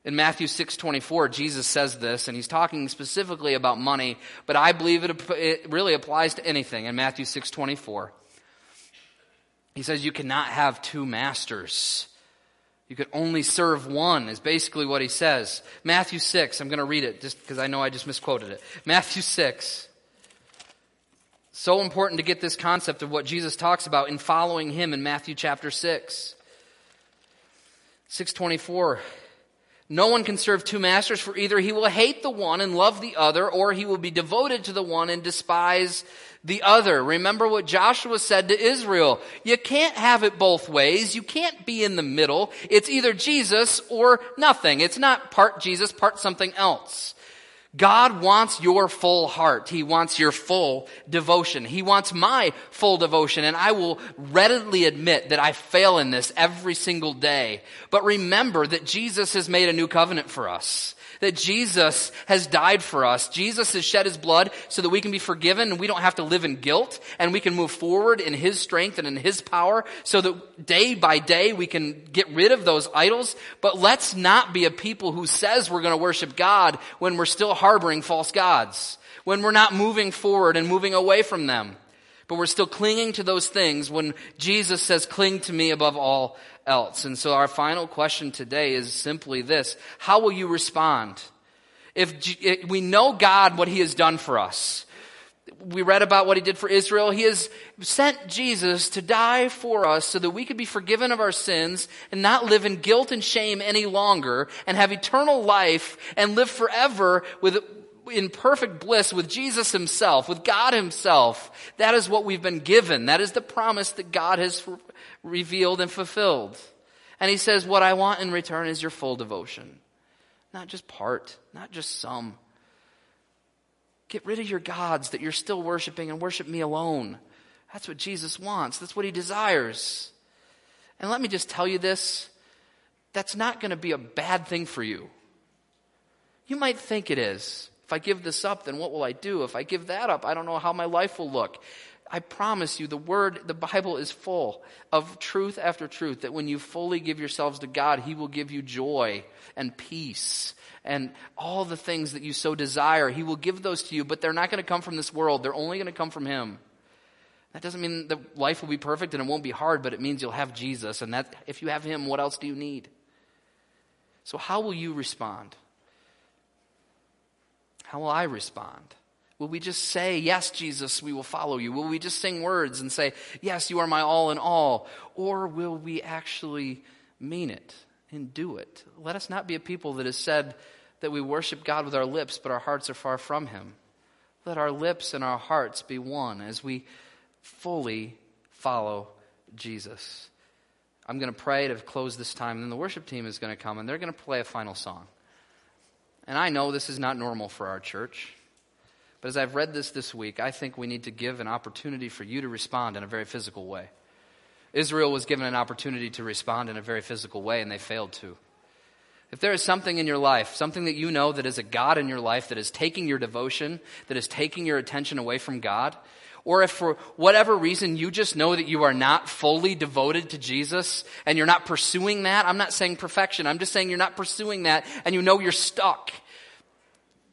In Matthew 6:24, Jesus says this, and he's talking specifically about money, but I believe it, it really applies to anything in Matthew 6:24. He says you cannot have two masters. You could only serve one, is basically what he says. Matthew 6, I'm going to read it just because I know I just misquoted it. Matthew 6. So important to get this concept of what Jesus talks about in following him in Matthew chapter 6. 624. No one can serve two masters, for either he will hate the one and love the other, or he will be devoted to the one and despise the other. Remember what Joshua said to Israel. You can't have it both ways. You can't be in the middle. It's either Jesus or nothing. It's not part Jesus, part something else. God wants your full heart. He wants your full devotion. He wants my full devotion. And I will readily admit that I fail in this every single day. But remember that Jesus has made a new covenant for us that Jesus has died for us. Jesus has shed his blood so that we can be forgiven and we don't have to live in guilt and we can move forward in his strength and in his power so that day by day we can get rid of those idols. But let's not be a people who says we're going to worship God when we're still harboring false gods, when we're not moving forward and moving away from them but we're still clinging to those things when Jesus says, cling to me above all else. And so our final question today is simply this. How will you respond? If eh, we know God, what he has done for us, we read about what he did for Israel. He has sent Jesus to die for us so that we could be forgiven of our sins and not live in guilt and shame any longer and have eternal life and live forever with, in perfect bliss with Jesus himself, with God himself. That is what we've been given. That is the promise that God has revealed and fulfilled. And he says, What I want in return is your full devotion. Not just part, not just some. Get rid of your gods that you're still worshiping and worship me alone. That's what Jesus wants. That's what he desires. And let me just tell you this that's not going to be a bad thing for you. You might think it is. If I give this up, then what will I do? If I give that up, I don't know how my life will look. I promise you, the Word, the Bible is full of truth after truth that when you fully give yourselves to God, He will give you joy and peace and all the things that you so desire. He will give those to you, but they're not going to come from this world. They're only going to come from Him. That doesn't mean that life will be perfect and it won't be hard, but it means you'll have Jesus. And that if you have him, what else do you need? So how will you respond? How will I respond? Will we just say, Yes, Jesus, we will follow you? Will we just sing words and say, Yes, you are my all in all? Or will we actually mean it and do it? Let us not be a people that has said that we worship God with our lips, but our hearts are far from Him. Let our lips and our hearts be one as we fully follow Jesus. I'm going to pray to close this time, and then the worship team is going to come, and they're going to play a final song. And I know this is not normal for our church. But as I've read this this week, I think we need to give an opportunity for you to respond in a very physical way. Israel was given an opportunity to respond in a very physical way, and they failed to. If there is something in your life, something that you know that is a God in your life that is taking your devotion, that is taking your attention away from God, or if for whatever reason you just know that you are not fully devoted to Jesus and you're not pursuing that, I'm not saying perfection, I'm just saying you're not pursuing that and you know you're stuck,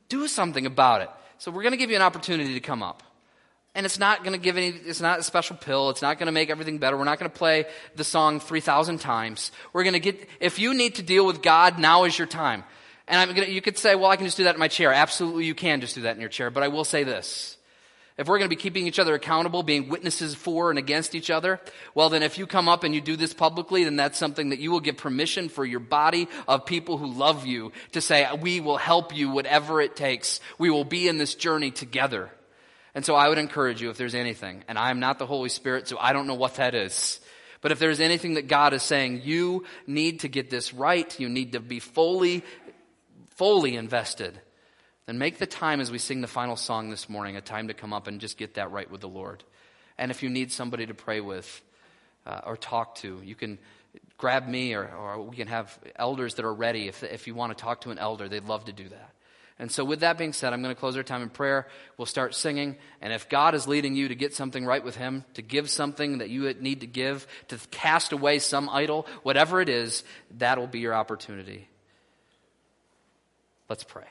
do something about it. So we're going to give you an opportunity to come up. And it's not going to give any, it's not a special pill. It's not going to make everything better. We're not going to play the song 3,000 times. We're going to get, if you need to deal with God, now is your time. And I'm going to, you could say, well, I can just do that in my chair. Absolutely, you can just do that in your chair. But I will say this. If we're going to be keeping each other accountable, being witnesses for and against each other, well, then if you come up and you do this publicly, then that's something that you will give permission for your body of people who love you to say, we will help you whatever it takes. We will be in this journey together. And so I would encourage you if there's anything, and I am not the Holy Spirit, so I don't know what that is. But if there's anything that God is saying, you need to get this right, you need to be fully, fully invested then make the time as we sing the final song this morning a time to come up and just get that right with the Lord. And if you need somebody to pray with uh, or talk to, you can grab me or, or we can have elders that are ready. If, if you want to talk to an elder, they'd love to do that. And so, with that being said, I'm going to close our time in prayer. We'll start singing. And if God is leading you to get something right with Him, to give something that you need to give, to cast away some idol, whatever it is, that'll be your opportunity. Let's pray.